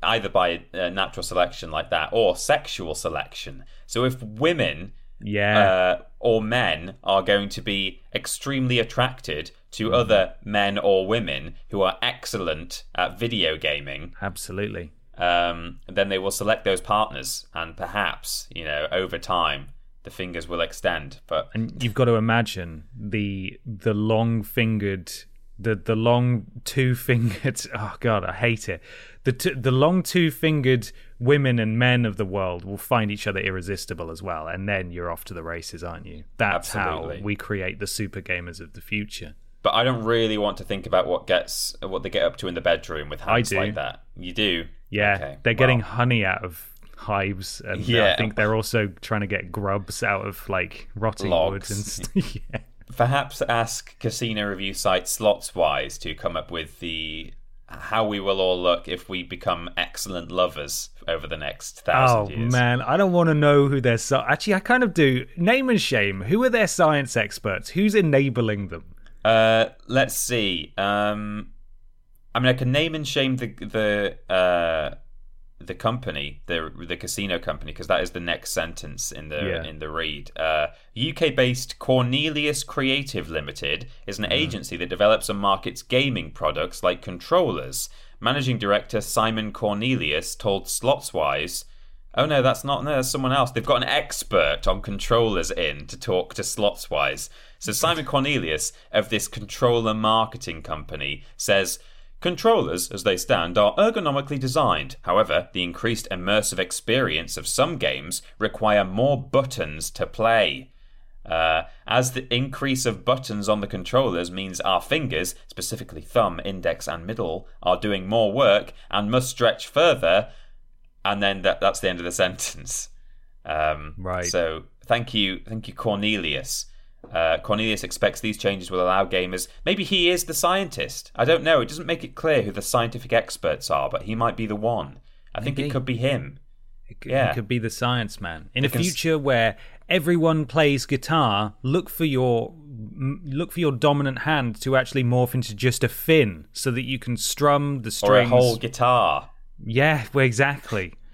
either by uh, natural selection like that or sexual selection. So if women yeah uh, or men are going to be extremely attracted to other men or women who are excellent at video gaming, absolutely um, then they will select those partners, and perhaps you know over time the fingers will extend. But and you've got to imagine the the long fingered the the long two fingered oh god i hate it the t- the long two fingered women and men of the world will find each other irresistible as well and then you're off to the races aren't you that's Absolutely. how we create the super gamers of the future but I don't really want to think about what gets what they get up to in the bedroom with hands like that. You do, yeah Okay, they're getting honey out of hives and uh, i think they're also trying to get grubs out of like rotting Logs. and st- yeah perhaps ask casino review site Slotswise to come up with the how we will all look if we become excellent lovers over the next Oh thousand years. man, I don't want to know who their sci- actually. I kind of do. Name and shame. Who are their science experts? Who's enabling them? Uh, let's see. Um, I mean, I can name and shame the the uh, the company, the the casino company, because that is the next sentence in the Yeah. in the read. Uh, UK based Cornelius Creative Limited is an agency that develops and markets gaming products like controllers. Managing director Simon Cornelius told Slotswise. Oh no, that's not no, that's someone else. They've got an expert on controllers in to talk to Slotswise. So Simon Cornelius of this controller marketing company says Controllers, as they stand, are ergonomically designed. However, the increased immersive experience of some games require more buttons to play. Uh, as the increase of buttons on the controllers means our fingers, specifically thumb, index, and middle, are doing more work and must stretch further, and then that, that's the end of the sentence. Um, Right. So thank you, thank you, Cornelius. Uh, Cornelius expects these changes will allow gamers. Maybe he is the scientist. I don't know. It doesn't make it clear who the scientific experts are, but he might be the one. I think it could be him. It could, Yeah. it could be the science man. In a future where everyone plays guitar, look for your look for your dominant hand to actually morph into just a fin, so that you can strum the strings. Or a whole guitar. Yeah, well, exactly.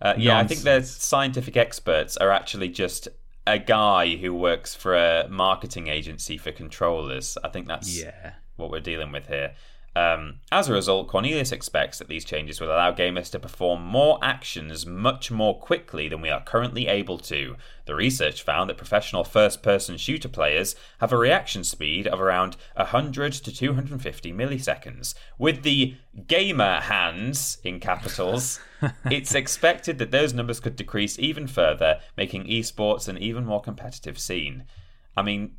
Uh, yeah, I think the scientific experts are actually just a guy who works for a marketing agency for controllers. I think that's Yeah. what we're dealing with here. Um, as a result, Cornelius expects that these changes will allow gamers to perform more actions much more quickly than we are currently able to. The research found that professional first person shooter players have a reaction speed of around 100 to 250 milliseconds. With the gamer hands, in capitals, it's expected that those numbers could decrease even further, making esports an even more competitive scene. I mean,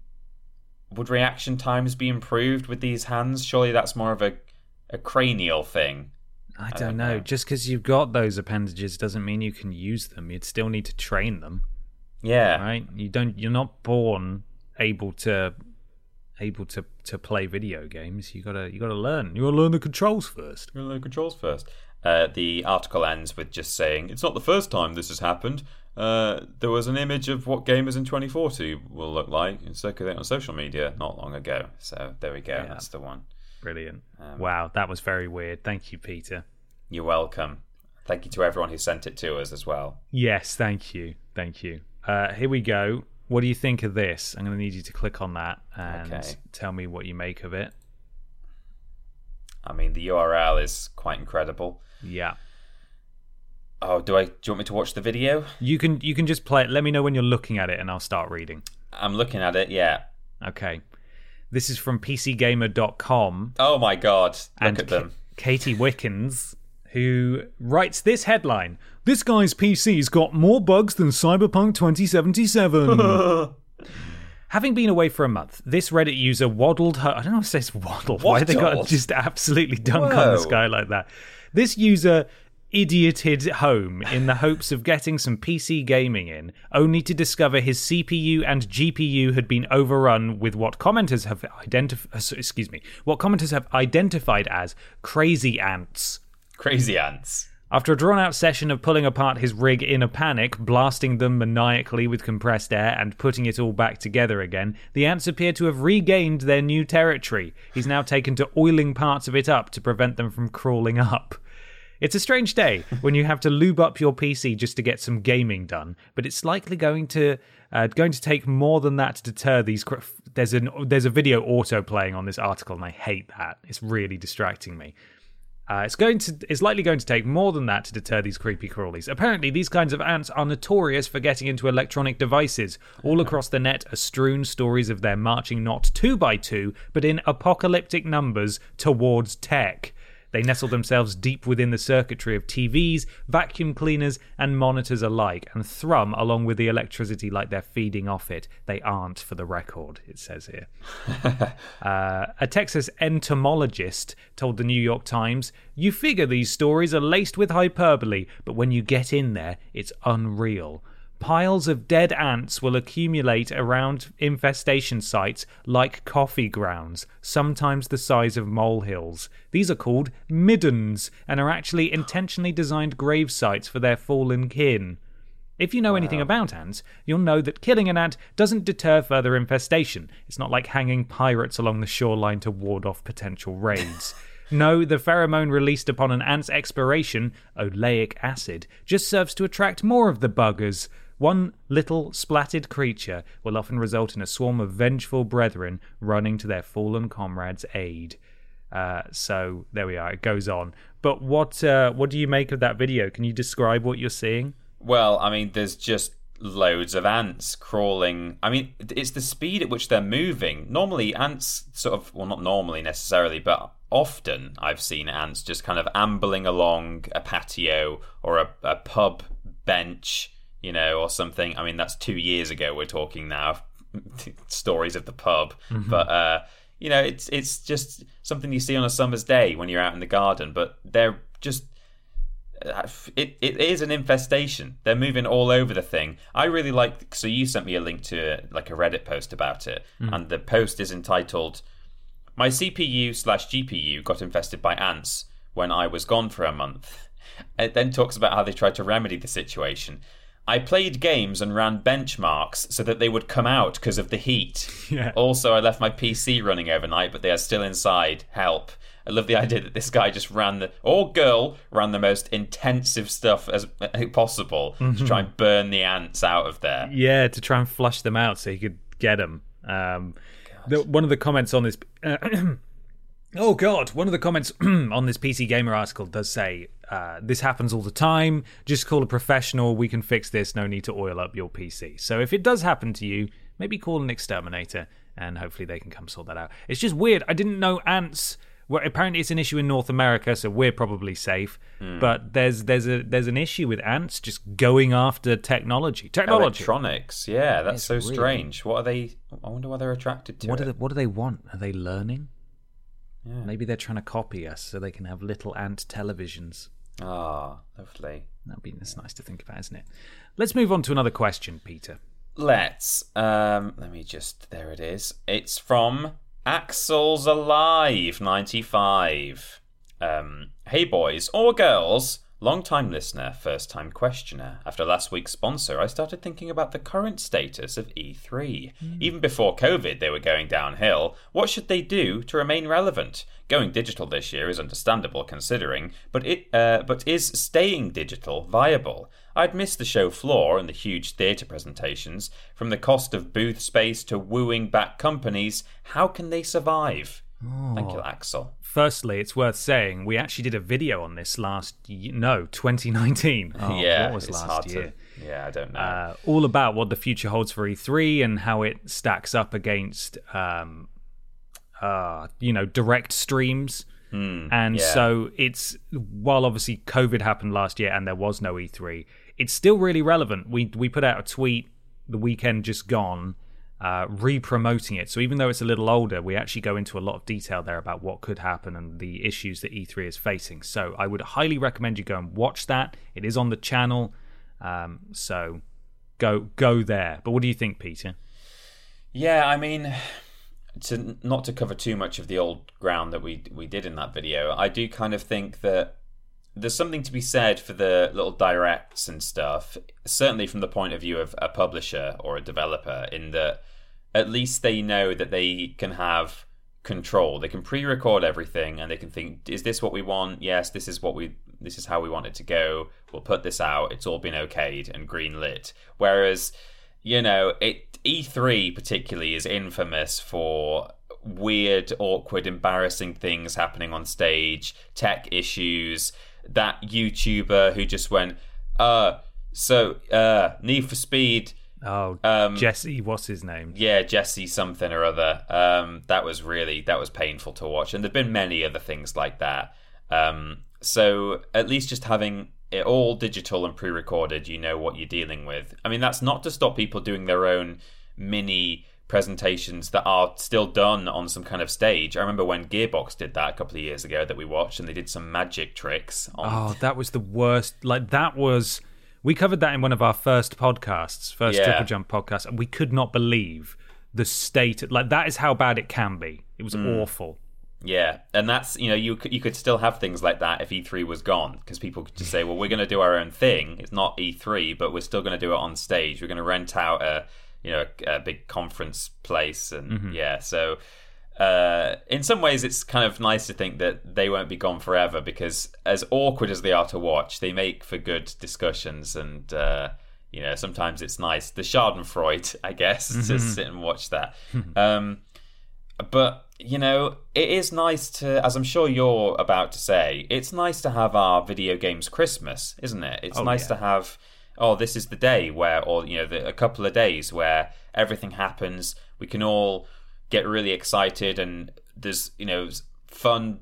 would reaction times be improved with these hands? Surely that's more of a, a cranial thing. I don't, know. Just because you've got those appendages doesn't mean you can use them. You'd still need to train them, Yeah. right? You don't. You're not born able to able to to play video games. You gotta you gotta learn. You gotta learn the controls first. We'll learn the controls first. Uh, the article ends with just saying, It's not the first time this has happened. Uh, there was an image of what gamers in 2040 will look like and circulated on social media not long ago. So there we go. Yeah. That's the one. Brilliant. Um, wow, that was very weird. Thank you, Peter. You're welcome. Thank you to everyone who sent it to us as well. Yes, thank you, thank you. Uh, here we go. What do you think of this? I'm going to need you to click on that and Okay. tell me what you make of it. I mean, the URL is quite incredible. Yeah. Oh, do I? Do you want me to watch the video? You can you can just play it. Let me know when you're looking at it, and I'll start reading. I'm looking at it. Yeah. Okay. This is from PCGamer.com Oh my god! Look and at them. K- Katie Wickens, who writes this headline: "This guy's PC's got more bugs than Cyberpunk 2077." Having been away for a month, this Reddit user waddled her. I don't know if it says waddle. Why they got just absolutely dunk on this guy like that? This user idioted home in the hopes of getting some PC gaming in, only to discover his CPU and GPU had been overrun with what commenters have identified. Uh, excuse me, what commenters have identified as crazy ants. Crazy ants. After a drawn out session of pulling apart his rig in a panic, blasting them maniacally with compressed air, and putting it all back together again, the ants appear to have regained their new territory. He's now taken to oiling parts of it up to prevent them from crawling up. It's a strange day when you have to lube up your PC just to get some gaming done, but it's likely going to uh, going to take more than that to deter these. Cr- there's an there's a video auto playing on this article, and I hate that. It's really distracting me. Uh, it's going to it's likely going to take more than that to deter these creepy crawlies. Apparently, these kinds of ants are notorious for getting into electronic devices. All across the net are strewn stories of their marching not two by two, but in apocalyptic numbers towards tech. They nestle themselves deep within the circuitry of TVs, vacuum cleaners, and monitors alike, and thrum along with the electricity like they're feeding off it. They aren't, for the record, it says here. Uh, a Texas entomologist told the New York Times, You figure these stories are laced with hyperbole, but when you get in there, it's unreal. Piles of dead ants will accumulate around infestation sites like coffee grounds, sometimes the size of molehills. These are called middens and are actually intentionally designed grave sites for their fallen kin. If you know anything about ants, you'll know that killing an ant doesn't deter further infestation. It's not like hanging pirates along the shoreline to ward off potential raids. no, the pheromone released upon an ant's expiration, oleic acid, just serves to attract more of the buggers. One little splattered creature will often result in a swarm of vengeful brethren running to their fallen comrade's aid. Uh, so there we are. It goes on. But what uh, what do you make of that video? Can you describe what you're seeing? Well, I mean, there's just loads of ants crawling. I mean, it's the speed at which they're moving. Normally, ants sort of, well, not normally necessarily, but often I've seen ants just kind of ambling along a patio or a, a pub bench, you know, or something. I mean, that's two years ago we're talking now. Stories of the pub. Mm-hmm. But, uh, you know, it's it's just something you see on a summer's day when you're out in the garden, but they're just uh, it, it is an infestation. They're moving all over the thing. I really like. So you sent me a link to like a Reddit post about it, mm. and the post is entitled "My CPU slash GPU got infested by ants when I was gone for a month." It then talks about how they tried to remedy the situation. I played games and ran benchmarks so that they would come out because of the heat. Yeah. Also, I left my PC running overnight, but they are still inside. Help. I love the idea that this guy just ran the, or girl ran the most intensive stuff as possible to try and burn the ants out of there. Yeah, to try and flush them out so he could get them. Um, the, one of the comments on this Oh God! One of the comments on this PC Gamer article does say uh, this happens all the time. Just call a professional. We can fix this. No need to oil up your PC. So if it does happen to you, maybe call an exterminator, and hopefully they can come sort that out. It's just weird. I didn't know ants. Well, apparently it's an issue in North America, so we're probably safe. Hmm. But there's there's a there's an issue with ants just going after technology. Technology. Electronics, yeah, that's It's so weird. strange. What are they? I wonder why they're attracted to What it. do they, what do they want? Are they learning? Yeah. Maybe they're trying to copy us so they can have little ant televisions. Ah, lovely. That'd be that's nice to think about, isn't it? Let's move on to another question, Peter. Let's. Um, let me just. There it is. It's from Axel's Alive ninety five. Um, hey boys or girls. Long time listener, first time questioner. After last week's sponsor, I started thinking about the current status of E3. Even before COVID, they were going downhill. What should they do to remain relevant? Going digital this year is understandable considering, but it uh, but is staying digital viable? I'd miss the show floor and the huge theatre presentations. From the cost of booth space to wooing back companies, how can they survive? Thank you, Axel. Firstly, it's worth saying we actually did a video on this last y- no 2019. Oh, yeah, what was last year? to. Yeah, I don't know. Uh, all about what the future holds for E3 and how it stacks up against, um, uh, you know, direct streams. and Hmm, yeah. so it's while obviously COVID happened last year and there was no E3, it's still really relevant. We we put out a tweet the weekend just gone, uh, re-promoting it. So even though it's a little older, we actually go into a lot of detail there about what could happen and the issues that E3 is facing. So I would highly recommend you go and watch that. It is on the channel, um, so go go there. But what do you think, Peter? Yeah, I mean, to not to cover too much of the old ground that we we did in that video, I do kind of think that there's something to be said for the little directs and stuff. Certainly from the point of view of a publisher or a developer, in that at least they know that they can have control. They can pre-record everything, and they can think, "Is this what we want? Yes, this is what we. This is how we want it to go. We'll put this out. It's all been okayed and green lit." Whereas you know, it E3 particularly is infamous for weird, awkward, embarrassing things happening on stage, tech issues. That YouTuber who just went, uh, so uh, Need for Speed. Oh, Um, Jesse, what's his name? Yeah, Jesse something or other. Um, that was really that was painful to watch, and there've been many other things like that. Um, so at least just having it all digital and pre-recorded, you know what you're dealing with. I mean, that's not to stop people doing their own mini presentations that are still done on some kind of stage. I remember when Gearbox did that a couple of years ago that we watched, and they did some magic tricks. On, Oh, that was the worst. Like that was. We covered that in one of our first podcasts, first Yeah. Triple Jump podcast, and we could not believe the state. Like that is how bad it can be. It was Mm. awful. Yeah, and that's you know you could you could still have things like that if E3 was gone because people could just say, well, we're going to do our own thing. It's not E3, but we're still going to do it on stage. We're going to rent out a you know a, a big conference place, and yeah, so. Uh, in some ways, it's kind of nice to think that they won't be gone forever because, as awkward as they are to watch, they make for good discussions, and uh, you know sometimes it's nice. The Schadenfreude, I guess, to sit and watch that. um, but you know it is nice to as i'm sure you're about to say it's nice to have our video games christmas isn't it it's Oh, nice yeah. to have oh this is the day where or you know the, a couple of days where everything happens we can all get really excited and there's you know fun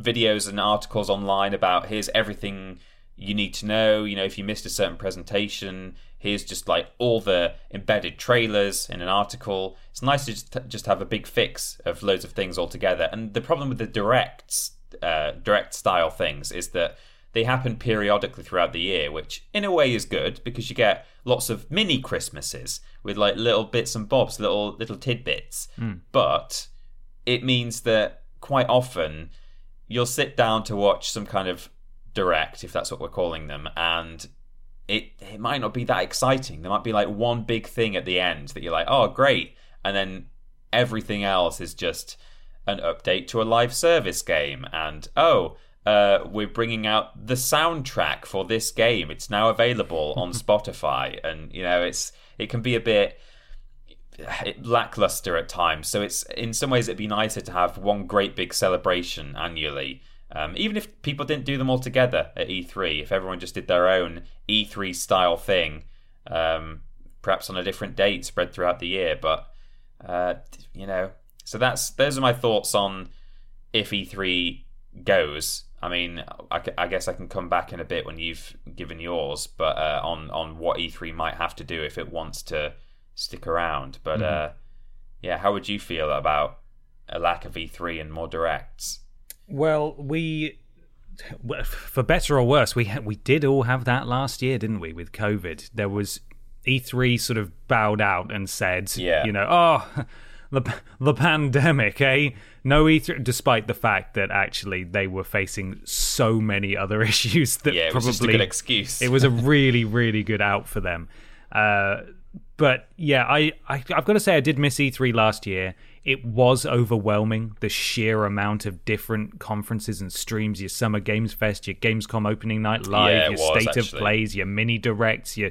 videos and articles online about here's everything you need to know. You know, if you missed a certain presentation, here's just like all the embedded trailers in an article. It's nice to just, just have a big fix of loads of things all together. And the problem with the directs, uh, direct style things is that they happen periodically throughout the year, which in a way is good because you get lots of mini Christmases with like little bits and bobs, little little tidbits. Hmm. But it means that quite often you'll sit down to watch some kind of direct, if that's what we're calling them, and it it might not be that exciting. There might be like one big thing at the end that you're like, oh great, and then everything else is just an update to a live service game, and oh. Uh, we're bringing out the soundtrack for this game. It's now available on Spotify, and you know it's it can be a bit lackluster at times. So it's in some ways it'd be nicer to have one great big celebration annually. Um, even if people didn't do them all together at E3, if everyone just did their own E3 style thing, um, perhaps on a different date spread throughout the year. But uh, you know, so that's those are my thoughts on if E3 goes. I mean, I, I, guess I can come back in a bit when you've given yours, but uh, on on what E3 might have to do if it wants to stick around. But mm-hmm. uh, yeah, how would you feel about a lack of E3 and more directs? Well, we, for better or worse, we we did all have that last year, didn't we? With COVID, there was E3 sort of bowed out and said, yeah. you know, oh, the the pandemic, eh? No E3, despite the fact that actually they were facing so many other issues that yeah, it probably was just a good excuse. it was a really really good out for them. Uh, but yeah, I, I I've got to say I did miss E3 last year. It was overwhelming the sheer amount of different conferences and streams. Your Summer Games Fest, your Gamescom opening night live, yeah, your was, state actually. of plays, your mini directs, your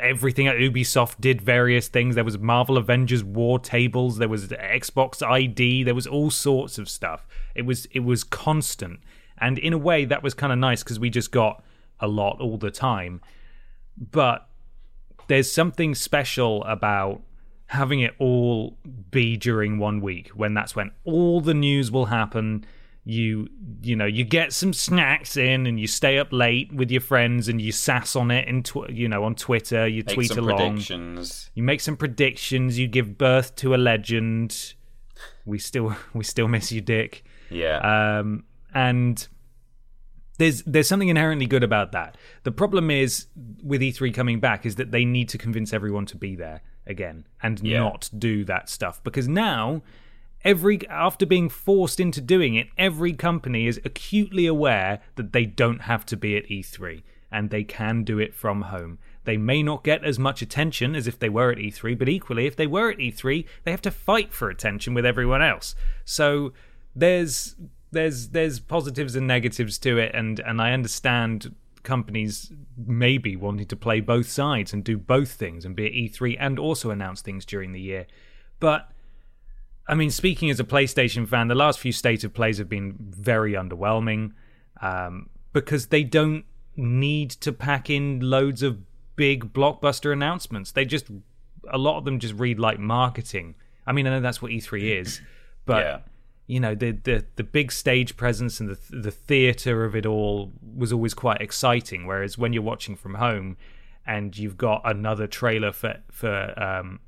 everything at Ubisoft did various things. There was Marvel Avengers War tables, there was Xbox ID, there was all sorts of stuff. It was it was constant, and in a way that was kind of nice because we just got a lot all the time. But there's something special about having it all be during one week when that's when all the news will happen you you know you get some snacks in and you stay up late with your friends and you sass on it in tw- you know on Twitter you make tweet along predictions. you make some predictions you give birth to a legend we still we still miss you dick Yeah. um and there's there's something inherently good about that. The problem is with E3 coming back is that they need to convince everyone to be there again and Yeah. not do that stuff because now every after being forced into doing it, every company is acutely aware that they don't have to be at E3 and they can do it from home. They may not get as much attention as if they were at E3, but equally, if they were at E3, they have to fight for attention with everyone else. So there's there's there's positives and negatives to it, and and I understand companies maybe wanting to play both sides and do both things and be at E3 and also announce things during the year, but. I mean, speaking as a PlayStation fan, the last few state of plays have been very underwhelming um, because they don't need to pack in loads of big blockbuster announcements. They just, a lot of them just read like marketing. I mean, I know that's what E3 is, but Yeah. You know, the the the big stage presence and the the theater of it all was always quite exciting. Whereas when you're watching from home and you've got another trailer for for um,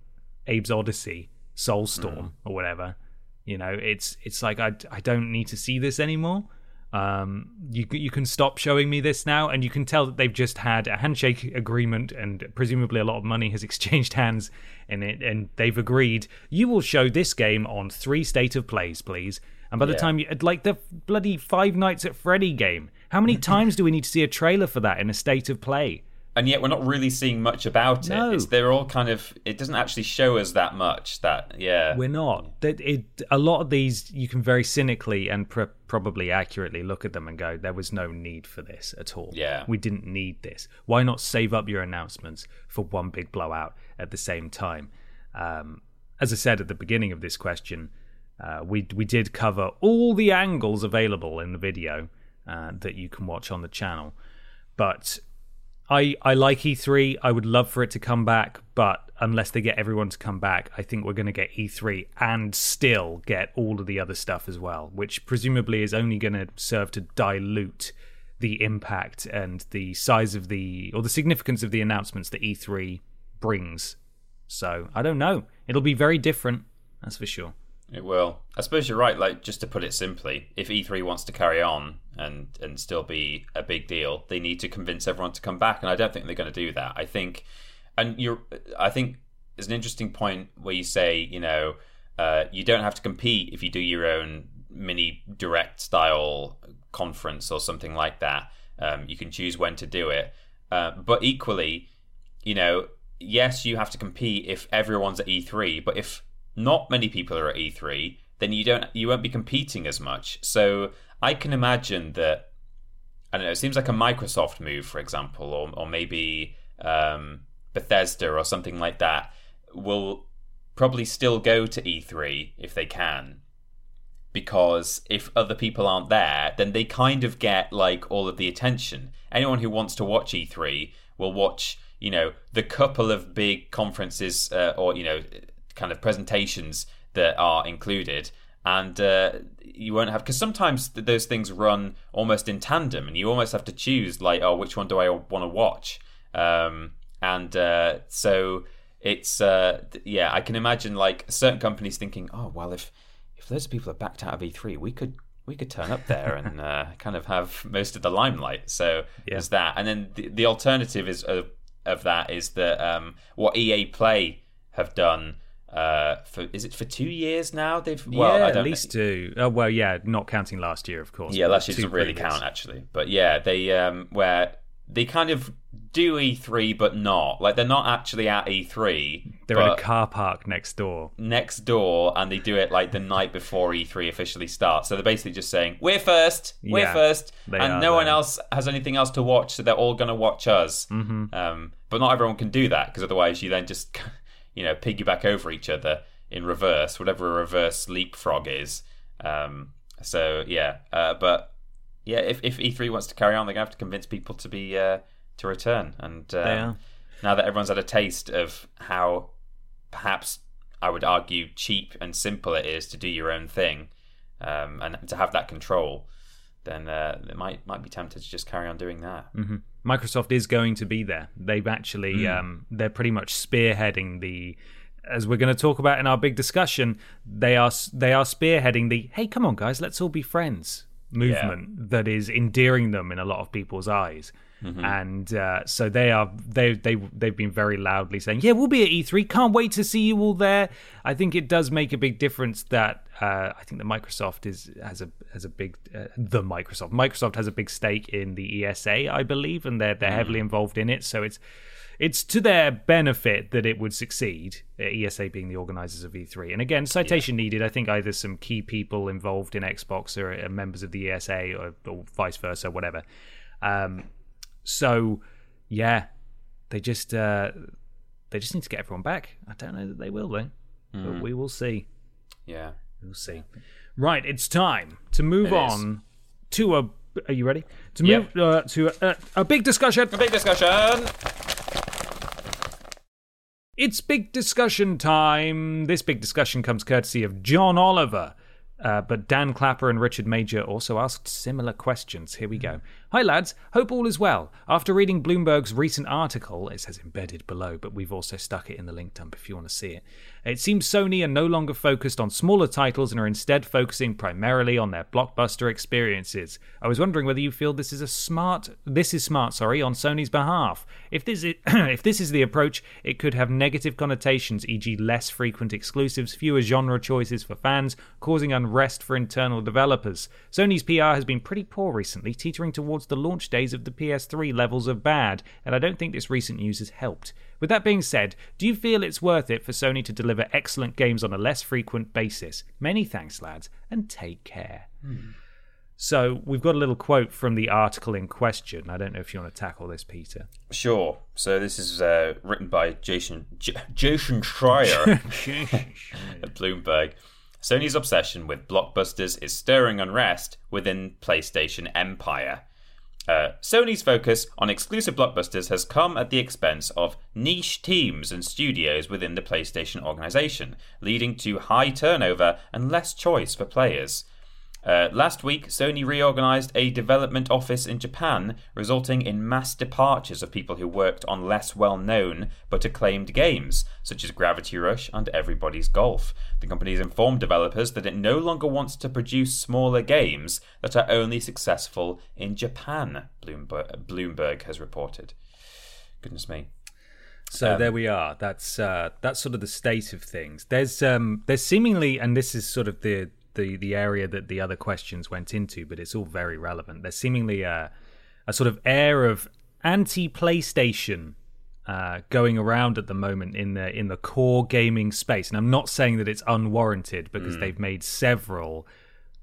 Abe's Odyssey, Soulstorm or whatever, you know, it's it's like I I don't need to see this anymore. Um, you you can stop showing me this now, and you can tell that they've just had a handshake agreement, and presumably a lot of money has exchanged hands in it, and they've agreed you will show this game on three state of plays, please. And by the Yeah. time you like the bloody Five Nights at Freddy game, how many times do we need to see a trailer for that in a state of play? And yet we're not really seeing much about it. No. It's, they're all kind of. It doesn't actually show us that much. That yeah. We're not. That it. A lot of these, you can very cynically and pr- probably accurately look at them and go, "There was no need for this at all. Yeah. we didn't need this. Why not save up your announcements for one big blowout at the same time?" Um, as I said at the beginning of this question, uh, we we did cover all the angles available in the video uh, that you can watch on the channel, but I, I like E3. I would love for it to come back, but unless they get everyone to come back, I think we're going to get E3 and still get all of the other stuff as well, which presumably is only going to serve to dilute the impact and the size of the or the significance of the announcements that E3 brings. So I don't know. It'll be very different, that's for sure. It will. I suppose you're right. Like, just to put it simply, if E3 wants to carry on and and still be a big deal, they need to convince everyone to come back, and I don't think they're going to do that. I think, and you're, I think it's an interesting point where you say, you know, uh, you don't have to compete if you do your own mini direct style conference or something like that. Um, you can choose when to do it, uh, but equally, you know, yes, you have to compete if everyone's at E3, but if not many people are at E3, then you don't you won't be competing as much. So I can imagine that I don't know. It seems like a Microsoft move, for example, or or maybe um, Bethesda or something like that will probably still go to E3 if they can. Because if other people aren't there, then they kind of get like all of the attention. Anyone who wants to watch E3 will watch, you know, the couple of big conferences uh, or, you know, kind of presentations that are included. And uh, you won't have, because sometimes th- those things run almost in tandem and you almost have to choose, like, oh, which one do I want to watch? Um, and uh, so it's uh, yeah, I can imagine like certain companies thinking, oh well, if if loads of people are backed out of E3, we could we could turn up there and uh, kind of have most of the limelight. So Yeah. there's that, and then the, the alternative is of, of that is that um, what EA Play have done. Uh, for is it for two years now? They've well, yeah, at least two. Oh, well, yeah, not counting last year, of course. yeah, last year doesn't really previous. count actually. But yeah, they um where they kind of do E3 but not. Like they're not actually at E3. They're in a car park next door. next door and they do it like the night before E3 officially starts. So they're basically just saying, "We're first. We're Yeah, first. And no one else has anything else to watch, so they're all going to watch us." Mm-hmm. Um, but not everyone can do that because otherwise you then just you know piggyback over each other in reverse, whatever a reverse leapfrog is. Um, so yeah, uh, but yeah, if, if E3 wants to carry on, they're gonna have to convince people to be uh, to return. And um, are. now that everyone's had a taste of how perhaps I would argue cheap and simple it is to do your own thing, um, and to have that control, then uh, they might might be tempted to just carry on doing that. hmm Microsoft is going to be there. They've actually, Hmm. um, they're pretty much spearheading the. As we're going to talk about in our big discussion, they are they are spearheading the "Hey, come on, guys, let's all be friends" movement that is endearing them in a lot of people's eyes. Mm-hmm. And uh, so they are they they they've been very loudly saying, "Yeah, we'll be at E3. Can't wait to see you all there." I think it does make a big difference that uh, I think that Microsoft is has a has a big uh, the Microsoft Microsoft has a big stake in the ESA, I believe, and they're they're heavily involved in it. So it's it's to their benefit that it would succeed. uh, ESA being the organisers of E3, and again, citation needed. I think either some key people involved in Xbox or uh, members of the ESA, or, or vice versa, whatever. Um, so, yeah, they just uh, they just need to get everyone back. I don't know that they will though, but we will see. Yeah. We'll see. Right, it's time to move It is. on to a. Are you ready? To move uh, to a, a big discussion. A big discussion. It's big discussion time. This big discussion comes courtesy of John Oliver. Uh, but Dan Clapper and Richard Major also asked similar questions. Here we go. Hi, lads. Hope all is well. After reading Bloomberg's recent article, it says embedded below, but we've also stuck it in the link dump if you want to see it. It seems Sony are no longer focused on smaller titles and are instead focusing primarily on their blockbuster experiences. I was wondering whether you feel this is a smart, this is smart, sorry, on Sony's behalf. If this is, if this is the approach, it could have negative connotations, e.g., less frequent exclusives, fewer genre choices for fans, causing unrest for internal developers. Sony's PR has been pretty poor recently, teetering towards the launch days of the PS3 levels of bad, and I don't think this recent news has helped. With that being said, do you feel it's worth it for Sony to deliver excellent games on a less frequent basis? Many thanks, lads, and take care. So, we've got a little quote from the article in question. I don't know if you want to tackle this, Peter. Sure. So this is uh, written by Jason J- Jason Schreier at Bloomberg. Sony's obsession with blockbusters is stirring unrest within PlayStation Empire. Uh, Sony's focus on exclusive blockbusters has come at the expense of niche teams and studios within the PlayStation organization, leading to high turnover and less choice for players. Uh, last week, Sony reorganized a development office in Japan, resulting in mass departures of people who worked on less well known but acclaimed games, such as Gravity Rush and Everybody's Golf. The company has informed developers that it no longer wants to produce smaller games that are only successful in Japan, Bloomberg, Bloomberg has reported. Goodness me. So Um, there we are. That's uh, that's sort of the state of things. There's um, there's seemingly, and this is sort of the the the area that the other questions went into, but it's all very relevant. There's seemingly a a sort of air of anti PlayStation uh, going around at the moment in the in the core gaming space, and I'm not saying that it's unwarranted because they've made several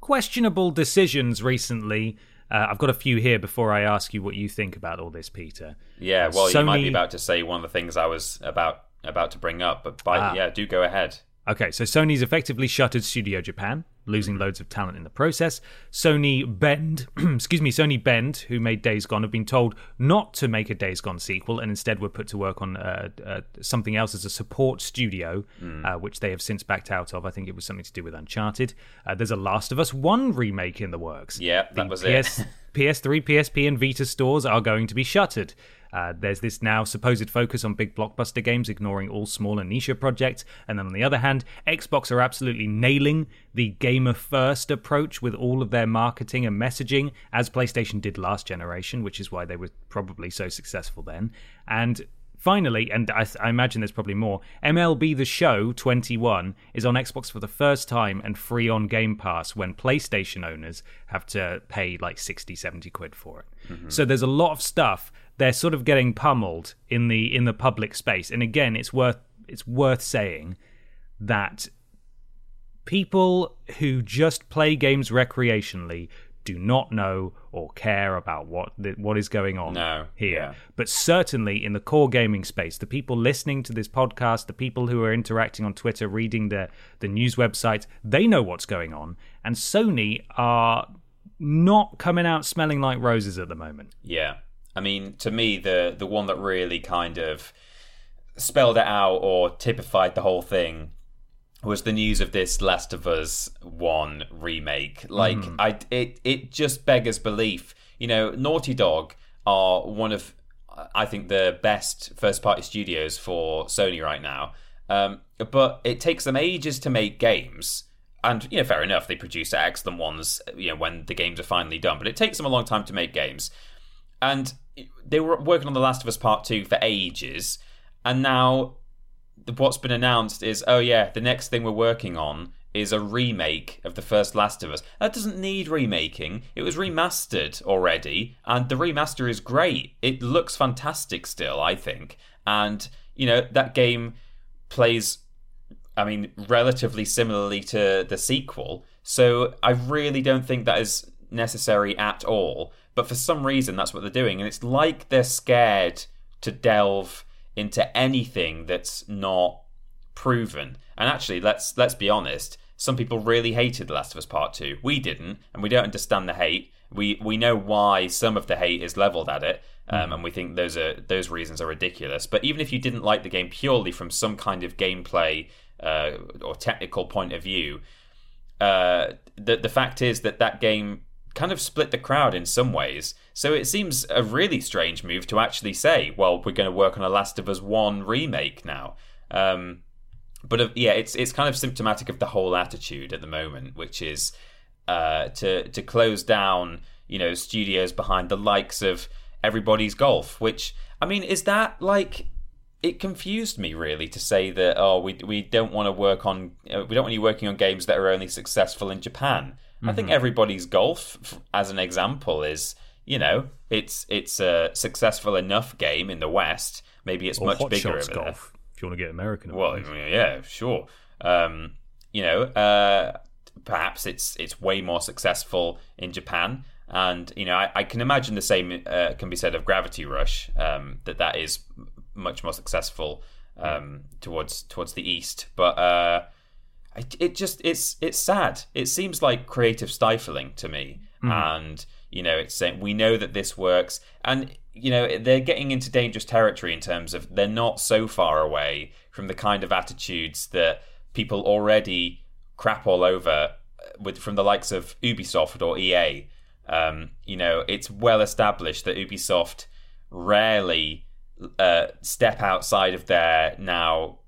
questionable decisions recently. Uh, I've got a few here before I ask you what you think about all this, Peter. Yeah, well, you might be about to say one of the things I was about about to bring up. But by, Ah. yeah, do go ahead. Okay, so Sony's effectively shuttered Studio Japan, losing loads of talent in the process. Sony Bend, excuse me, Sony Bend, who made Days Gone, have been told not to make a Days Gone sequel and instead were put to work on uh, uh, something else as a support studio, uh, which they have since backed out of. I think it was something to do with Uncharted. Uh, there's a Last of Us 1 remake in the works. Yeah, that The was PS, it. PS3, PSP, and Vita stores are going to be shuttered. Uh, there's this now supposed focus on big blockbuster games, ignoring all smaller niche projects. And then on the other hand, Xbox are absolutely nailing the gamer first approach with all of their marketing and messaging, as PlayStation did last generation, which is why they were probably so successful then. And Finally, and I, I imagine there's probably more, MLB The Show 21 is on Xbox for the first time and free on Game Pass when PlayStation owners have to pay like 60, 70 quid for it. So there's a lot of stuff they're sort of getting pummeled in the in the public space. And again, it's worth it's worth saying that people who just play games recreationally do not know or care about what the, what is going on No, here. yeah. But certainly in the core gaming space, the people listening to this podcast, the people who are interacting on Twitter, reading the the news websites, they know what's going on. And Sony are not coming out smelling like roses at the moment. Yeah. I mean, to me, the the one that really kind of spelled it out or typified the whole thing was the news of this Last of Us One remake. Like, I it it just beggars belief. You know, Naughty Dog are one of I think the best first party studios for Sony right now. Um, but it takes them ages to make games. And you know, fair enough, they produce excellent ones. You know, when the games are finally done, but it takes them a long time to make games and they were working on The Last of Us Part 2 for ages, and now what's been announced is oh, yeah, the next thing we're working on is a remake of the first Last of Us. That doesn't need remaking, it was remastered already, and the remaster is great. It looks fantastic still, I think, and you know, that game plays I mean, relatively similarly to the sequel. So I really don't think that is necessary at all. But for some reason, that's what they're doing. And it's like they're scared to delve into anything that's not proven. And actually, let's let's be honest. Some people really hated The Last of Us Part Two. We didn't, and we don't understand the hate. We we know why some of the hate is leveled at it, um, and we think those are those reasons are ridiculous. But even if you didn't like the game purely from some kind of gameplay uh, or technical point of view, uh, the the fact is that that game kind of split the crowd in some ways. So it seems a really strange move to actually say, "Well, we're going to work on a Last of Us One remake now." Um, but uh, yeah, it's it's kind of symptomatic of the whole attitude at the moment, which is uh, to to close down, you know, studios behind the likes of everybody's golf. Which I mean, is that like? It confused me really to say that oh we we don't want to work on uh, we don't want you working on games that are only successful in Japan. I think everybody's golf, as an example, is you know it's it's a successful enough game in the West. Maybe it's Or much bigger over there. golf, if you want to get American. Well, yeah, sure. Um, you know, uh, perhaps it's it's way more successful in Japan, and you know, I, I can imagine the same uh, can be said of Gravity Rush. Um, that that is much more successful um, towards towards the east, but uh, it, it just it's it's sad. It seems like creative stifling to me, and you know, it's saying we know that this works, and you know they're getting into dangerous territory in terms of they're not so far away from the kind of attitudes that people already crap all over uh, with from the likes of Ubisoft or EA. Um, you know, it's well established that Ubisoft rarely uh, step outside of their now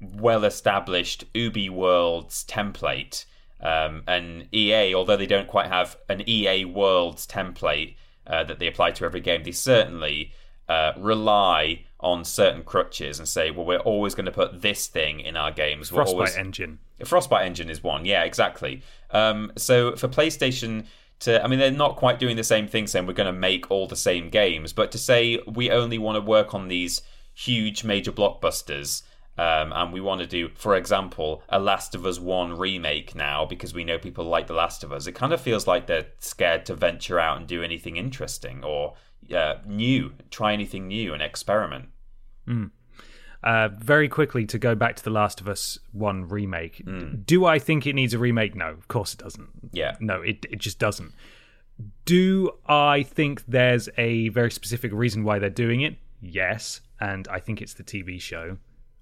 well established Ubi Worlds template. Um, and EA, although they don't quite have an EA Worlds template uh, that they apply to every game, they certainly uh, rely on certain crutches and say, well, we're always going to put this thing in our games. We're Frostbite always... engine. Frostbite engine is one, yeah, exactly. Um, so for PlayStation to, I mean, they're not quite doing the same thing, saying we're going to make all the same games, but to say we only want to work on these huge major blockbusters. Um, and we want to do, for example, a Last of Us 1 remake now because we know people like The Last of Us. It kind of feels like they're scared to venture out and do anything interesting or uh, new, try anything new and experiment. Uh, very quickly to go back to the Last of Us One remake. Do I think it needs a remake? No, of course it doesn't. Yeah. No, it it just doesn't. Do I think there's a very specific reason why they're doing it? Yes, and I think it's the TV show.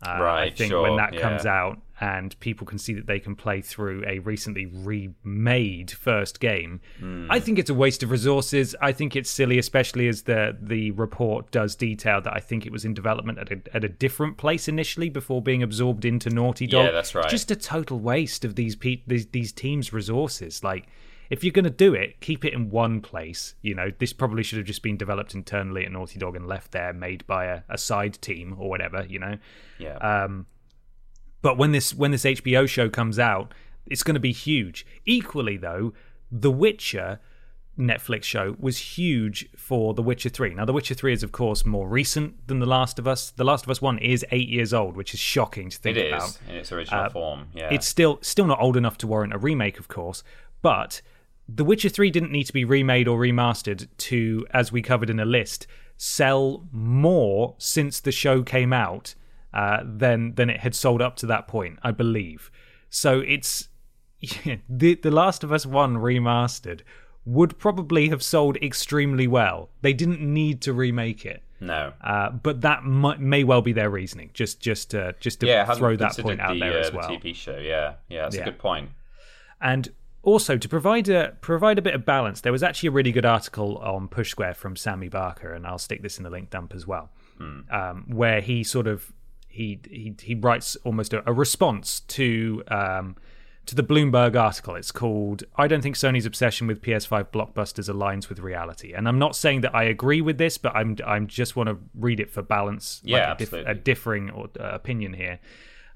Uh, I think sure, when that yeah. comes out and people can see that they can play through a recently remade first game, Hmm. I think it's a waste of resources. I think it's silly, especially as the the report does detail that I think it was in development at a, at a different place initially before being absorbed into Naughty Dog. Yeah, that's right. Just a total waste of these pe- these, these teams' resources. Like, if you're going to do it, keep it in one place. You know, this probably should have just been developed internally at Naughty Dog and left there, made by a, a side team or whatever. You know, Yeah. um, but when this when this HBO show comes out, it's going to be huge. Equally, though, The Witcher Netflix show was huge for The Witcher 3. Now, The Witcher 3 is, of course, more recent than The Last of Us. The Last of Us 1 is eight years old, which is shocking to think it about. is in its original Uh, form. Yeah. It's still still not old enough to warrant a remake, of course, but The Witcher 3 didn't need to be remade or remastered to, as we covered in a list, sell more since the show came out uh, than than it had sold up to that point, I believe. So it's the The Last of Us 1 remastered would probably have sold extremely well. They didn't need to remake it. no. Uh, but that might, may well be their reasoning. Just, just, uh, just to yeah, throw that point out the, there uh, as the well. TV show. Yeah, yeah, that's Yeah. a good point. And also to provide a provide a bit of balance, there was actually a really good article on Push Square from Sammy Barker, and I'll stick this in the link dump as well, um, where he sort of he he he writes almost a, a response to. Um, to the Bloomberg article. It's called I don't think Sony's obsession with PS5 blockbusters aligns with reality. And I'm not saying that I agree with this, but I'm I'm just want to read it for balance, Yeah, like a, dif- a differing or, uh, opinion here.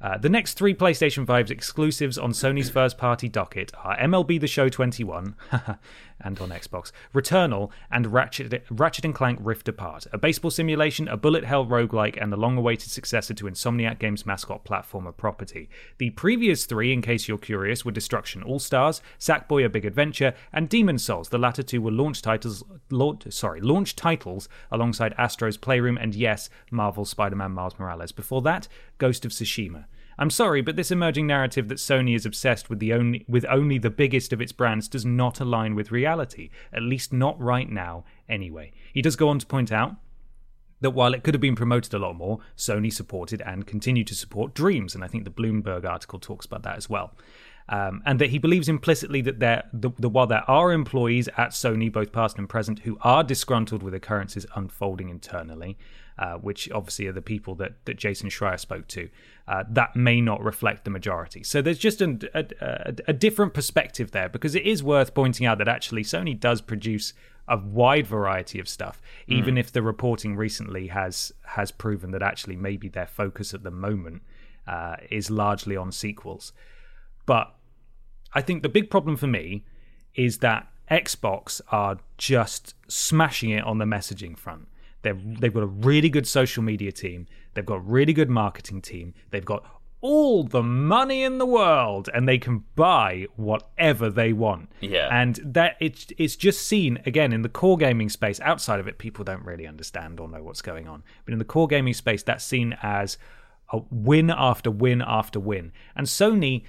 Uh, the next three PlayStation 5's exclusives on Sony's first party docket are MLB The Show 21 and on Xbox, Returnal, and Ratchet, Ratchet and Clank Rift Apart, a baseball simulation, a bullet hell roguelike, and the long awaited successor to Insomniac Games' mascot platformer property. The previous three, in case you're curious, were Destruction All Stars, Sackboy: A Big Adventure, and Demon's Souls. The latter two were launch titles, launch, sorry, launch titles alongside Astro's Playroom and yes, Marvel's Spider-Man Miles Morales. Before that, Ghost of Tsushima. I'm sorry, but this emerging narrative that Sony is obsessed with the only with only the biggest of its brands does not align with reality, at least not right now anyway. He does go on to point out that while it could have been promoted a lot more, Sony supported and continued to support Dreams, and I think the Bloomberg article talks about that as well. Um, and that he believes implicitly that there, the, the, while there are employees at Sony, both past and present, who are disgruntled with occurrences unfolding internally, uh, which obviously are the people that, that Jason Schreier spoke to, uh, that may not reflect the majority. So there's just an, a, a, a different perspective there because it is worth pointing out that actually Sony does produce a wide variety of stuff, even if the reporting recently has has proven that actually maybe their focus at the moment uh, is largely on sequels. But I think the big problem for me is that Xbox are just smashing it on the messaging front. They've they've got a really good social media team. They've got a really good marketing team. They've got all the money in the world, and they can buy whatever they want. Yeah. and that it's it's just seen again in the core gaming space. Outside of it, people don't really understand or know what's going on. But in the core gaming space, that's seen as a win after win after win. And Sony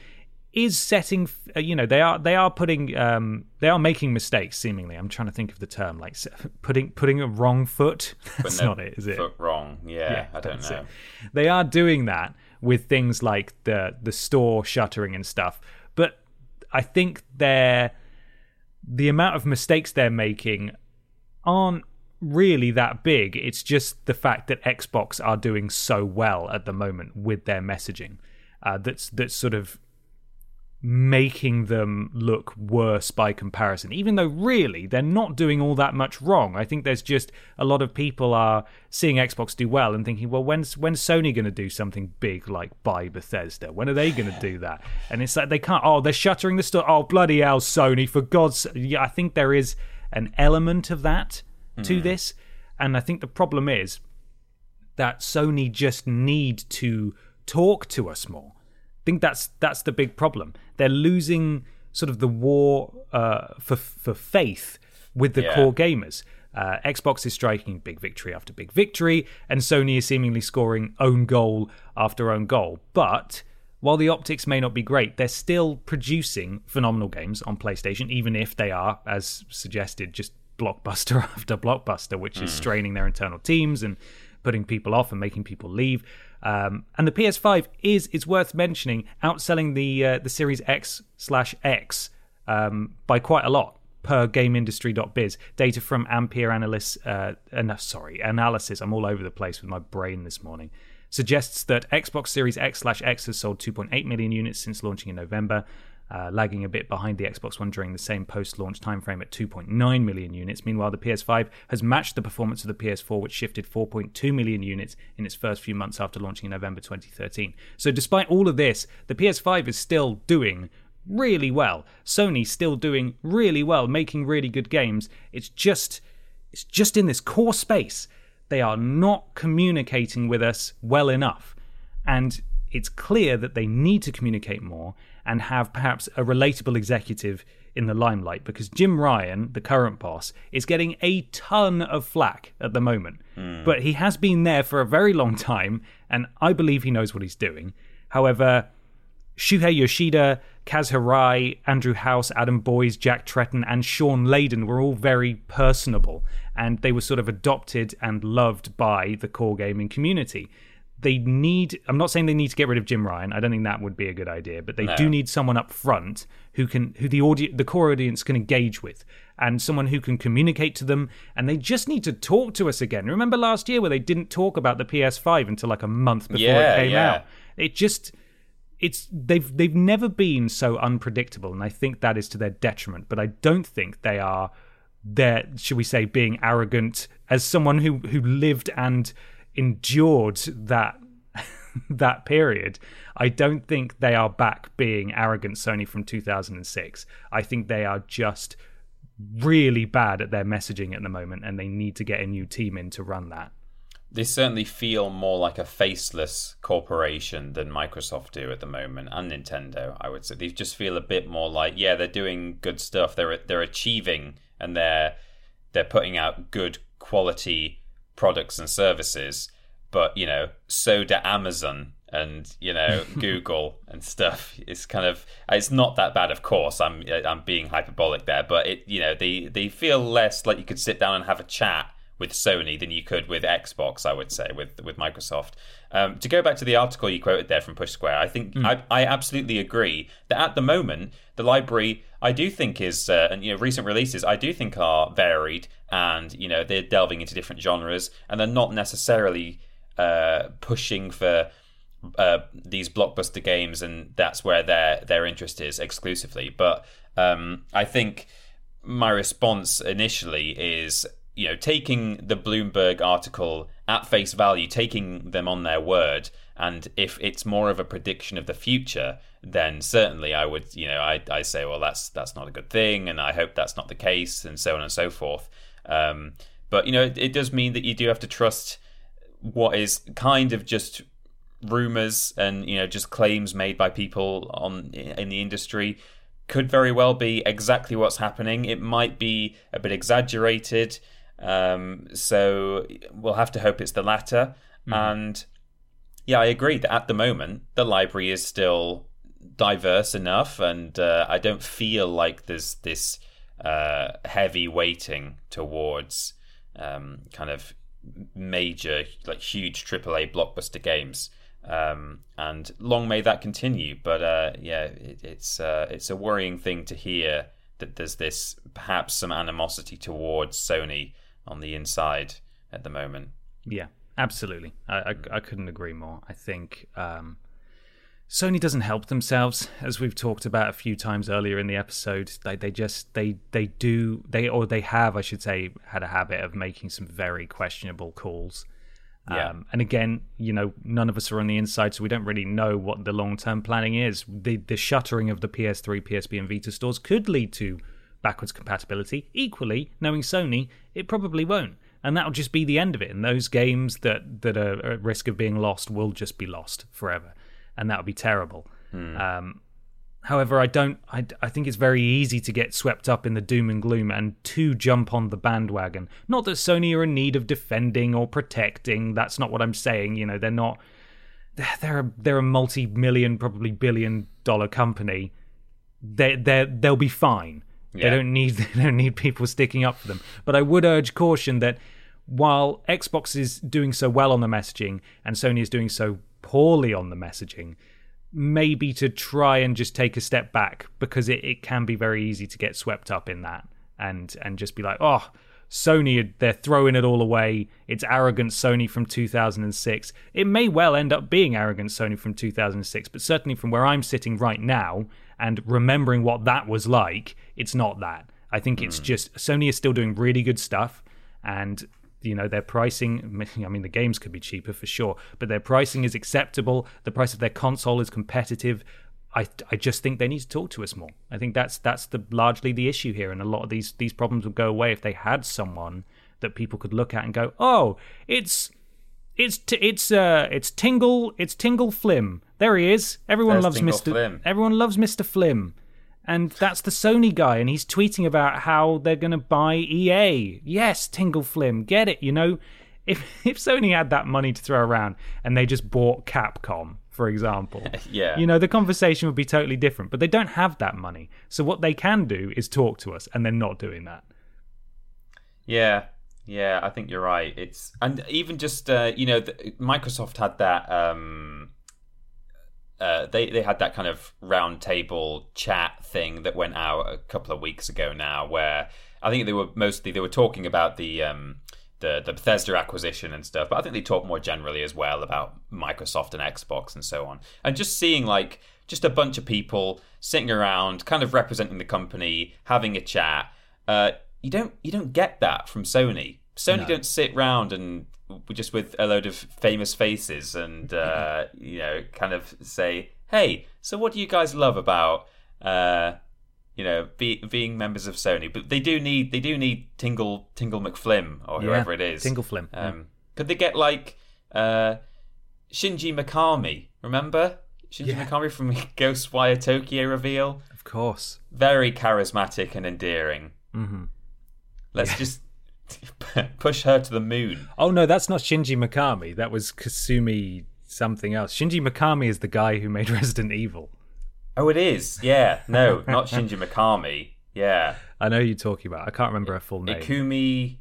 is setting uh, you know they are they are putting um they are making mistakes seemingly i'm trying to think of the term like putting putting a wrong foot that's not it is it Foot wrong. Yeah, I don't know. it. They are doing that with things like the the store shuttering and stuff. But I think they're the amount of mistakes they're making aren't really that big. It's just the fact that Xbox are doing so well at the moment with their messaging. Uh, that's that's sort of making them look worse by comparison. Even though really they're not doing all that much wrong. I think there's just a lot of people are seeing xbox do well and thinking well when's when's sony going to do something big like buy bethesda? When are they going to do that? And it's like they can't oh they're shuttering the store. Oh bloody hell sony for god's yeah i think there is an element of that to mm. this. And i think the problem is that Sony just need to talk to us more. I think that's that's the big problem. They're losing sort of the war uh, for for faith with the Yeah. core gamers. Uh, Xbox is striking big victory after big victory, and Sony is seemingly scoring own goal after own goal. But while the optics may not be great, they're still producing phenomenal games on PlayStation, even if they are, as suggested, just blockbuster after blockbuster, which mm. is straining their internal teams and putting people off and making people leave. Um, and the PS5 is, it's worth mentioning, outselling the uh, the Series X slash X um, by quite a lot per GameIndustry.biz. Data from Ampere Analysis, uh, uh, sorry, analysis. I'm all over the place with my brain this morning. Suggests that Xbox Series X slash X has sold 2.8 million units since launching in November uh, lagging a bit behind the Xbox One during the same post launch timeframe at 2.9 million units. Meanwhile, the PS5 has matched the performance of the PS4, which shifted 4.2 million units in its first few months after launching in November 2013. So, despite all of this, the PS5 is still doing really well. Sony still doing really well, making really good games. It's just it's just in this core space. They are not communicating with us well enough. And it's clear that they need to communicate more and have perhaps a relatable executive in the limelight because Jim Ryan, the current boss, is getting a ton of flack at the moment. Mm. But he has been there for a very long time, and I believe he knows what he's doing. However, Shuhei Yoshida, Kaz Hirai, Andrew House, Adam Boyes, Jack Tretton, and Shawn Layden were all very personable, and they were sort of adopted and loved by the core gaming community they need i'm not saying they need to get rid of jim ryan. I don't think that would be a good idea but they no. do need someone up front who can who the audience the core audience can engage with and someone who can communicate to them. And they just need to talk to us again. Remember last year where they didn't talk about the ps5 until like a month before yeah, it came yeah. out it just it's they've they've never been so unpredictable and i think that is to their detriment. But i don't think they are they're should we say being arrogant as someone who who lived and endured that that period, I don't think they are back being arrogant Sony from 2006. I think they are just really bad at their messaging at the moment and they need to get a new team in to run that. They certainly feel more like a faceless corporation than Microsoft do at the moment and Nintendo, I would say. They just feel a bit more like, yeah, they're doing good stuff. They're they're achieving and they're they're putting out good quality products and services, but you know, so do Amazon and you know Google and stuff. It's kind of it's not that bad, of course. I'm I'm being hyperbolic there, but it you know they they feel less like you could sit down and have a chat with Sony than you could with Xbox. I would say with with Microsoft. Um, to go back to the article you quoted there from Push Square, I think mm. I, I absolutely agree that at the moment the library I do think is uh, and you know recent releases I do think are varied and you know they're delving into different genres and they're not necessarily uh, pushing for uh, these blockbuster games and that's where their their interest is exclusively. But um, I think my response initially is you know, taking the Bloomberg article at face value, taking them on their word, and if it's more of a prediction of the future, then certainly I would, you know, I, I say, well, that's that's not a good thing, and I hope that's not the case, and so on and so forth. Um, but you know, it, it does mean that you do have to trust what is kind of just rumors and you know just claims made by people on in the industry could very well be exactly what's happening. It might be a bit exaggerated. Um, so we'll have to hope it's the latter. Mm-hmm. And yeah, I agree that at the moment the library is still diverse enough, and uh, I don't feel like there's this uh, heavy weighting towards um, kind of major, like huge AAA blockbuster games. Um, and long may that continue. But uh, yeah, it, it's uh, it's a worrying thing to hear that there's this perhaps some animosity towards Sony on the inside at the moment. Yeah, absolutely. I, I, I couldn't agree more. I think um, Sony doesn't help themselves, as we've talked about a few times earlier in the episode. They they just they they do they or they have, I should say, had a habit of making some very questionable calls. Yeah. Um, and again, you know, none of us are on the inside, so we don't really know what the long term planning is. The the shuttering of the PS3, PSP, and Vita stores could lead to backwards compatibility. Equally, knowing Sony, it probably won't. And that'll just be the end of it. And those games that, that are at risk of being lost will just be lost forever. And that'll be terrible. Hmm. Um, However, I don't. I, I think it's very easy to get swept up in the doom and gloom and to jump on the bandwagon. Not that Sony are in need of defending or protecting. That's not what I'm saying. You know, they're not. They're a, they're a multi-million, probably billion-dollar company. They they they'll be fine. Yeah. They don't need they don't need people sticking up for them. But I would urge caution that while Xbox is doing so well on the messaging and Sony is doing so poorly on the messaging, maybe to try and just take a step back because it, it can be very easy to get swept up in that and and just be like, oh, Sony, they're throwing it all away. It's arrogant Sony from 2006. It may well end up being arrogant Sony from 2006, but certainly from where I'm sitting right now and remembering what that was like, it's not that. I think it's hmm. just Sony is still doing really good stuff and you know their pricing i mean the games could be cheaper for sure but their pricing is acceptable the price of their console is competitive i i just think they need to talk to us more. I think that's that's the largely the issue here. And a lot of these these problems would go away if they had someone that people could look at and go oh it's it's t- it's uh it's tingle it's tingle flim. There he is. Everyone There's loves Tingle mr Flim. everyone loves mr flim. And that's the Sony guy, and he's tweeting about how they're going to buy EA. Yes, Tingle Flim, get it? You know, if if Sony had that money to throw around and they just bought Capcom, for example, Yeah. you know, the conversation would be totally different. But they don't have that money, so what they can do is talk to us, and they're not doing that. Yeah, yeah, I think you're right. It's and even just uh, you know, the, Microsoft had that. Um, uh, they they had that kind of round table chat thing that went out a couple of weeks ago now, where I think they were mostly they were talking about the um, the the Bethesda acquisition and stuff, but I think they talk more generally as well about Microsoft and Xbox and so on, and just seeing like just a bunch of people sitting around, kind of representing the company, having a chat. Uh, you don't you don't get that from Sony. Sony don't sit round and just with a load of famous faces and uh, you know kind of say, "Hey, so what do you guys love about uh, you know be, being members of Sony?" But they do need they do need Tingle Tingle McFlim or whoever it is. Tingle Flim, yeah. Um, Could they get like uh, Shinji Mikami? Remember Shinji Yeah. Mikami from Ghostwire Tokyo reveal? Of course. Very charismatic and endearing. hmm Let's just push her to the moon. Oh no, that's not Shinji Mikami. That was Kasumi something else. Shinji Mikami is the guy who made Resident Evil. Oh, it is. Yeah. No, not Shinji Mikami. Yeah. I know you're talking about. I can't remember her full name. Ikumi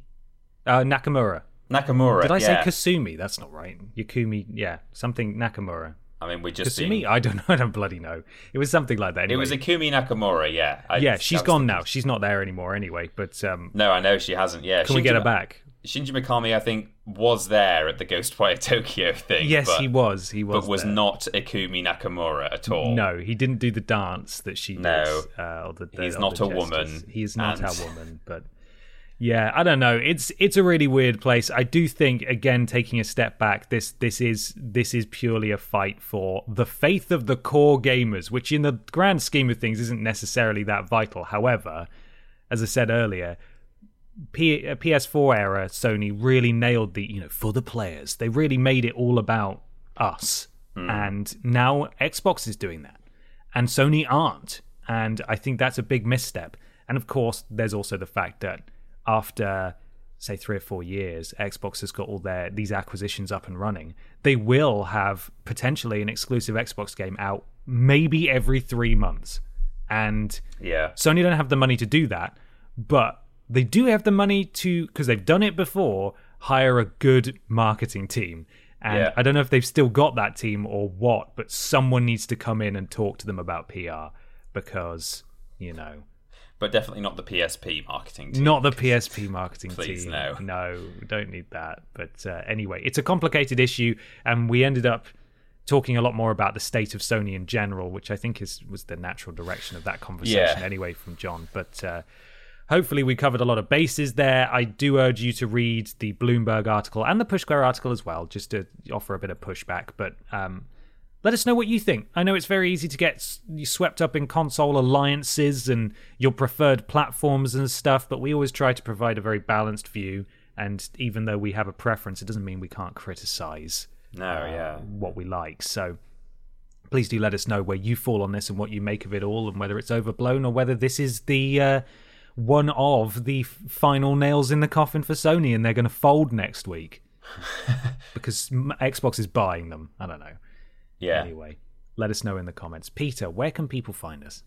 Uh, Nakamura. Nakamura. Did I yeah. say Kasumi? That's not right. Yakumi, yeah, something Nakamura. I mean, we're just Kasumi? being- I don't know. I don't bloody know. It was something like that. It Anyway. was Ikumi Nakamura. Yeah. I, yeah, she's gone now. She's not there anymore anyway. But um, No, I know she hasn't. Yeah. can we Shinji get her back? Shinji Mikami, I think, was there at the Ghostwire Tokyo thing. Yes, but, he was. He was. but was there. not Ikumi Nakamura at all. No, he didn't do the dance that she No. did. Uh, the, the, He's not a woman, gestures. He is not and- a woman, but yeah, I don't know. It's it's a really weird place. I do think again, taking a step back, this this is this is purely a fight for the faith of the core gamers, which in the grand scheme of things isn't necessarily that vital. However, as I said earlier, P- uh, PS4 era Sony really nailed the you know for the players. They really made it all about us, and now Xbox is doing that, and Sony aren't. And I think that's a big misstep. And of course, there's also the fact that after say three or four years, Xbox has got all their these acquisitions up and running. They will have potentially an exclusive Xbox game out maybe every three months, and Yeah. Sony don't have the money to do that, but they do have the money to because they've done it before. Hire a good marketing team, and Yeah. I don't know if they've still got that team or what, but someone needs to come in and talk to them about PR because you know But definitely not the PSP marketing team. not the PSP marketing Please, team. no. no, we don't need that. But uh, anyway, it's a complicated issue, and we ended up talking a lot more about the state of Sony in general, which I think is was the natural direction of that conversation Yeah. anyway from John. But uh, hopefully, we covered a lot of bases there. I do urge you to read the Bloomberg article and the Push Square article as well, just to offer a bit of pushback. But um, let us know what you think. I know it's very easy to get you swept up in console alliances and your preferred platforms and stuff, but we always try to provide a very balanced view. And even though we have a preference, it doesn't mean we can't criticize No, uh, yeah. what we like. So please do let us know where you fall on this and what you make of it all, and whether it's overblown or whether this is the uh, one of the final nails in the coffin for Sony, and they're going to fold next week because Xbox is buying them. I don't know. Yeah. Anyway, let us know in the comments. Peter, where can people find us?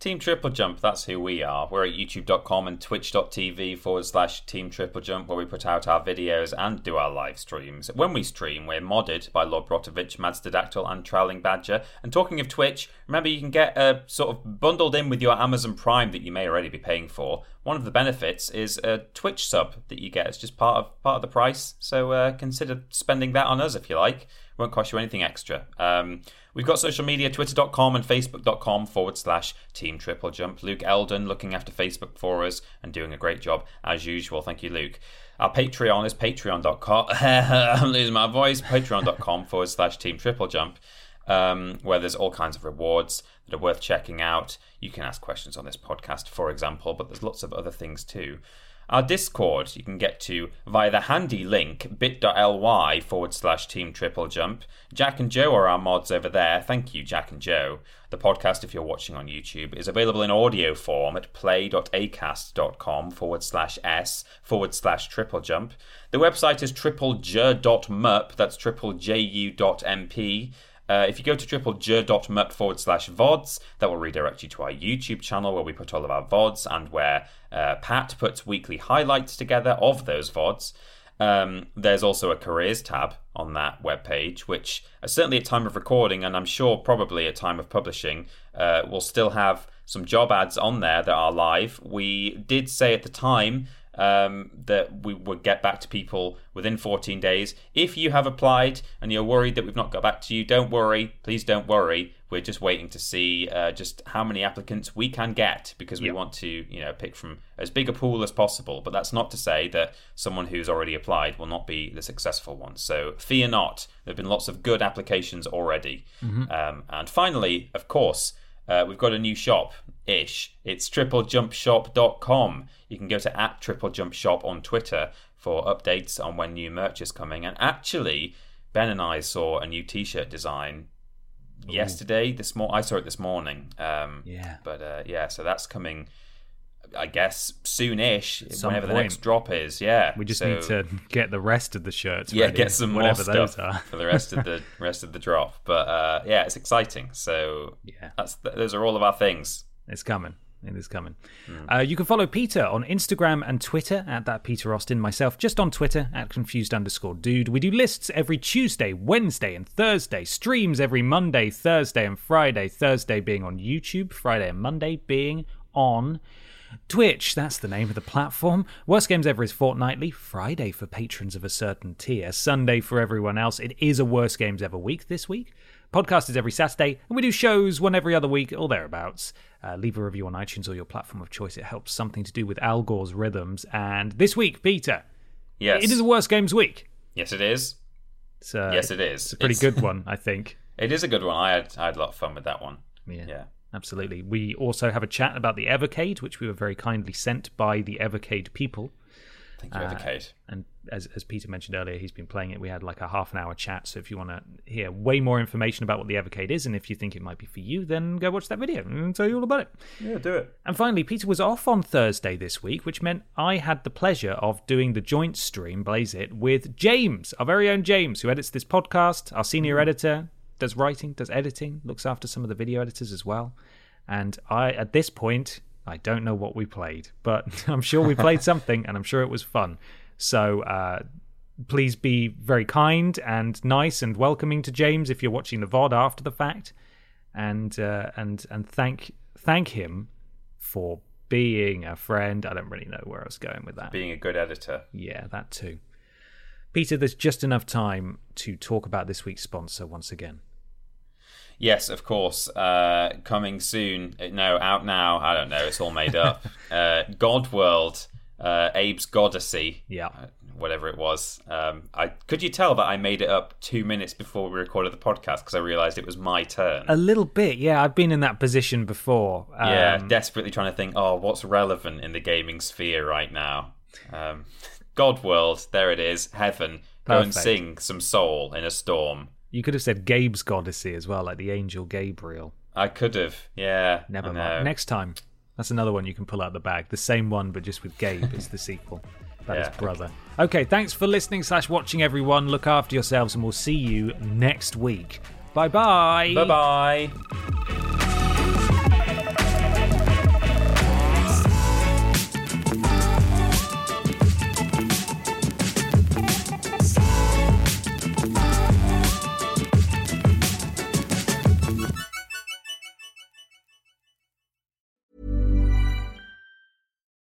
Team Triple Jump, that's who we are. We're at youtube.com and twitch.tv forward slash Team Triple Jump, where we put out our videos and do our live streams. When we stream, we're modded by Lord Brotovich, Madstadactyl, and Trowling Badger. And talking of Twitch, remember you can get a sort of bundled in with your Amazon Prime that you may already be paying for. One of the benefits is a Twitch sub that you get. It's just part of part of the price. So uh, consider spending that on us if you like won't cost you anything extra. Um, we've got social media, twitter.com and facebook.com forward slash team triple jump. Luke Eldon looking after Facebook for us and doing a great job as usual. Thank you, Luke. Our Patreon is patreon.com. I'm losing my voice. Patreon.com forward slash team triple jump. Um, where there's all kinds of rewards that are worth checking out. You can ask questions on this podcast, for example, but there's lots of other things too. Our Discord you can get to via the handy link bit.ly forward slash team triple jump. Jack and Joe are our mods over there. Thank you, Jack and Joe. The podcast, if you're watching on YouTube, is available in audio form at play.acast.com forward slash s forward slash triple jump. The website is triplej.mup, that's triplej.mp. Uh, if you go to triplej.mup forward slash VODs, that will redirect you to our YouTube channel where we put all of our VODs and where uh, Pat puts weekly highlights together of those VODs. Um, there's also a careers tab on that webpage, which uh, certainly at time of recording, and I'm sure probably at time of publishing, uh, will still have some job ads on there that are live. We did say at the time um, that we would get back to people within 14 days. If you have applied and you're worried that we've not got back to you, don't worry. Please don't worry. We're just waiting to see uh, just how many applicants we can get because we Yep. want to, you know, pick from as big a pool as possible. But that's not to say that someone who's already applied will not be the successful one. So fear not. There have been lots of good applications already. Um, and finally, of course, uh, we've got a new shop ish. It's triplejumpshop.com. You can go to at triplejumpshop on Twitter for updates on when new merch is coming. And actually, Ben and I saw a new T-shirt design yesterday. This mor- I saw it this morning. Um, Yeah. But uh, yeah, so that's coming. I guess soon-ish, some whenever the next drop is. Yeah, We just So- need to get the rest of the shirts yeah, ready, get some more whatever those are. for the rest of the rest of the drop. But uh, yeah, it's exciting. So Yeah. that's those are all of our things. It's coming. It is coming. Hmm. Uh, you can follow Peter on Instagram and Twitter at that Peter Austin. Myself just on Twitter at confused underscore dude. We do lists every Tuesday, Wednesday, and Thursday. Streams every Monday, Thursday, and Friday. Thursday being on YouTube. Friday and Monday being on Twitch, that's the name of the platform. Worst Games Ever is fortnightly. Friday for patrons of a certain tier. Sunday for everyone else. It is a Worst Games Ever week this week. Podcast is every Saturday, and we do shows one every other week, or thereabouts. Uh, leave a review on iTunes or your platform of choice. It helps something to do with Al Gore's rhythms. And this week, Peter, Yes, it is a Worst Games week. yes, it is. It's, Yes, it is. It's a pretty It's- good one, I think. It is a good one. I had I had a lot of fun with that one. Yeah. Yeah. Absolutely. We also have a chat about the Evercade, which we were very kindly sent by the Evercade people. Thank you, Uh, Evercade. And as, as Peter mentioned earlier, he's been playing it. We had like a half an hour chat. So if you want to hear way more information about what the Evercade is, and if you think it might be for you, then go watch that video and tell you all about it. Yeah, do it. And finally, Peter was off on Thursday this week, which meant I had the pleasure of doing the joint stream, Blaze It, with James, our very own James, who edits this podcast, our senior editor, does writing, does editing, looks after some of the video editors as well. And I, at this point, I don't know what we played, but I'm sure we played something, and I'm sure it was fun. So uh, please be very kind and nice and welcoming to James if you're watching the VOD after the fact, and uh, and and thank thank him for being a friend. I don't really know where I was going with that. Being a good editor. Yeah, that too. Peter, there's just enough time to talk about this week's sponsor once again. Yes, of course. Uh, coming soon. Uh, No, out now. I don't know. It's all made up. uh, God World. Uh, Abe's Goddessy. Yeah. uh, whatever it was. Um, I could you tell that I made it up two minutes before we recorded the podcast because I realised it was my turn. A little bit, yeah. I've been in that position before. Um, yeah, desperately trying to think. Oh, what's relevant in the gaming sphere right now? Um, God World. There it is. Heaven. Go and sing some soul in a storm. You could have said Gabe's Goddessy as well, like the angel Gabriel. I could have. Yeah. Never mind. Next time. That's another one you can pull out the bag. The same one, but just with Gabe is the sequel. That is Yeah, brother. Okay, thanks for listening slash watching, everyone. Look after yourselves, and we'll see you next week. Bye bye. Bye bye.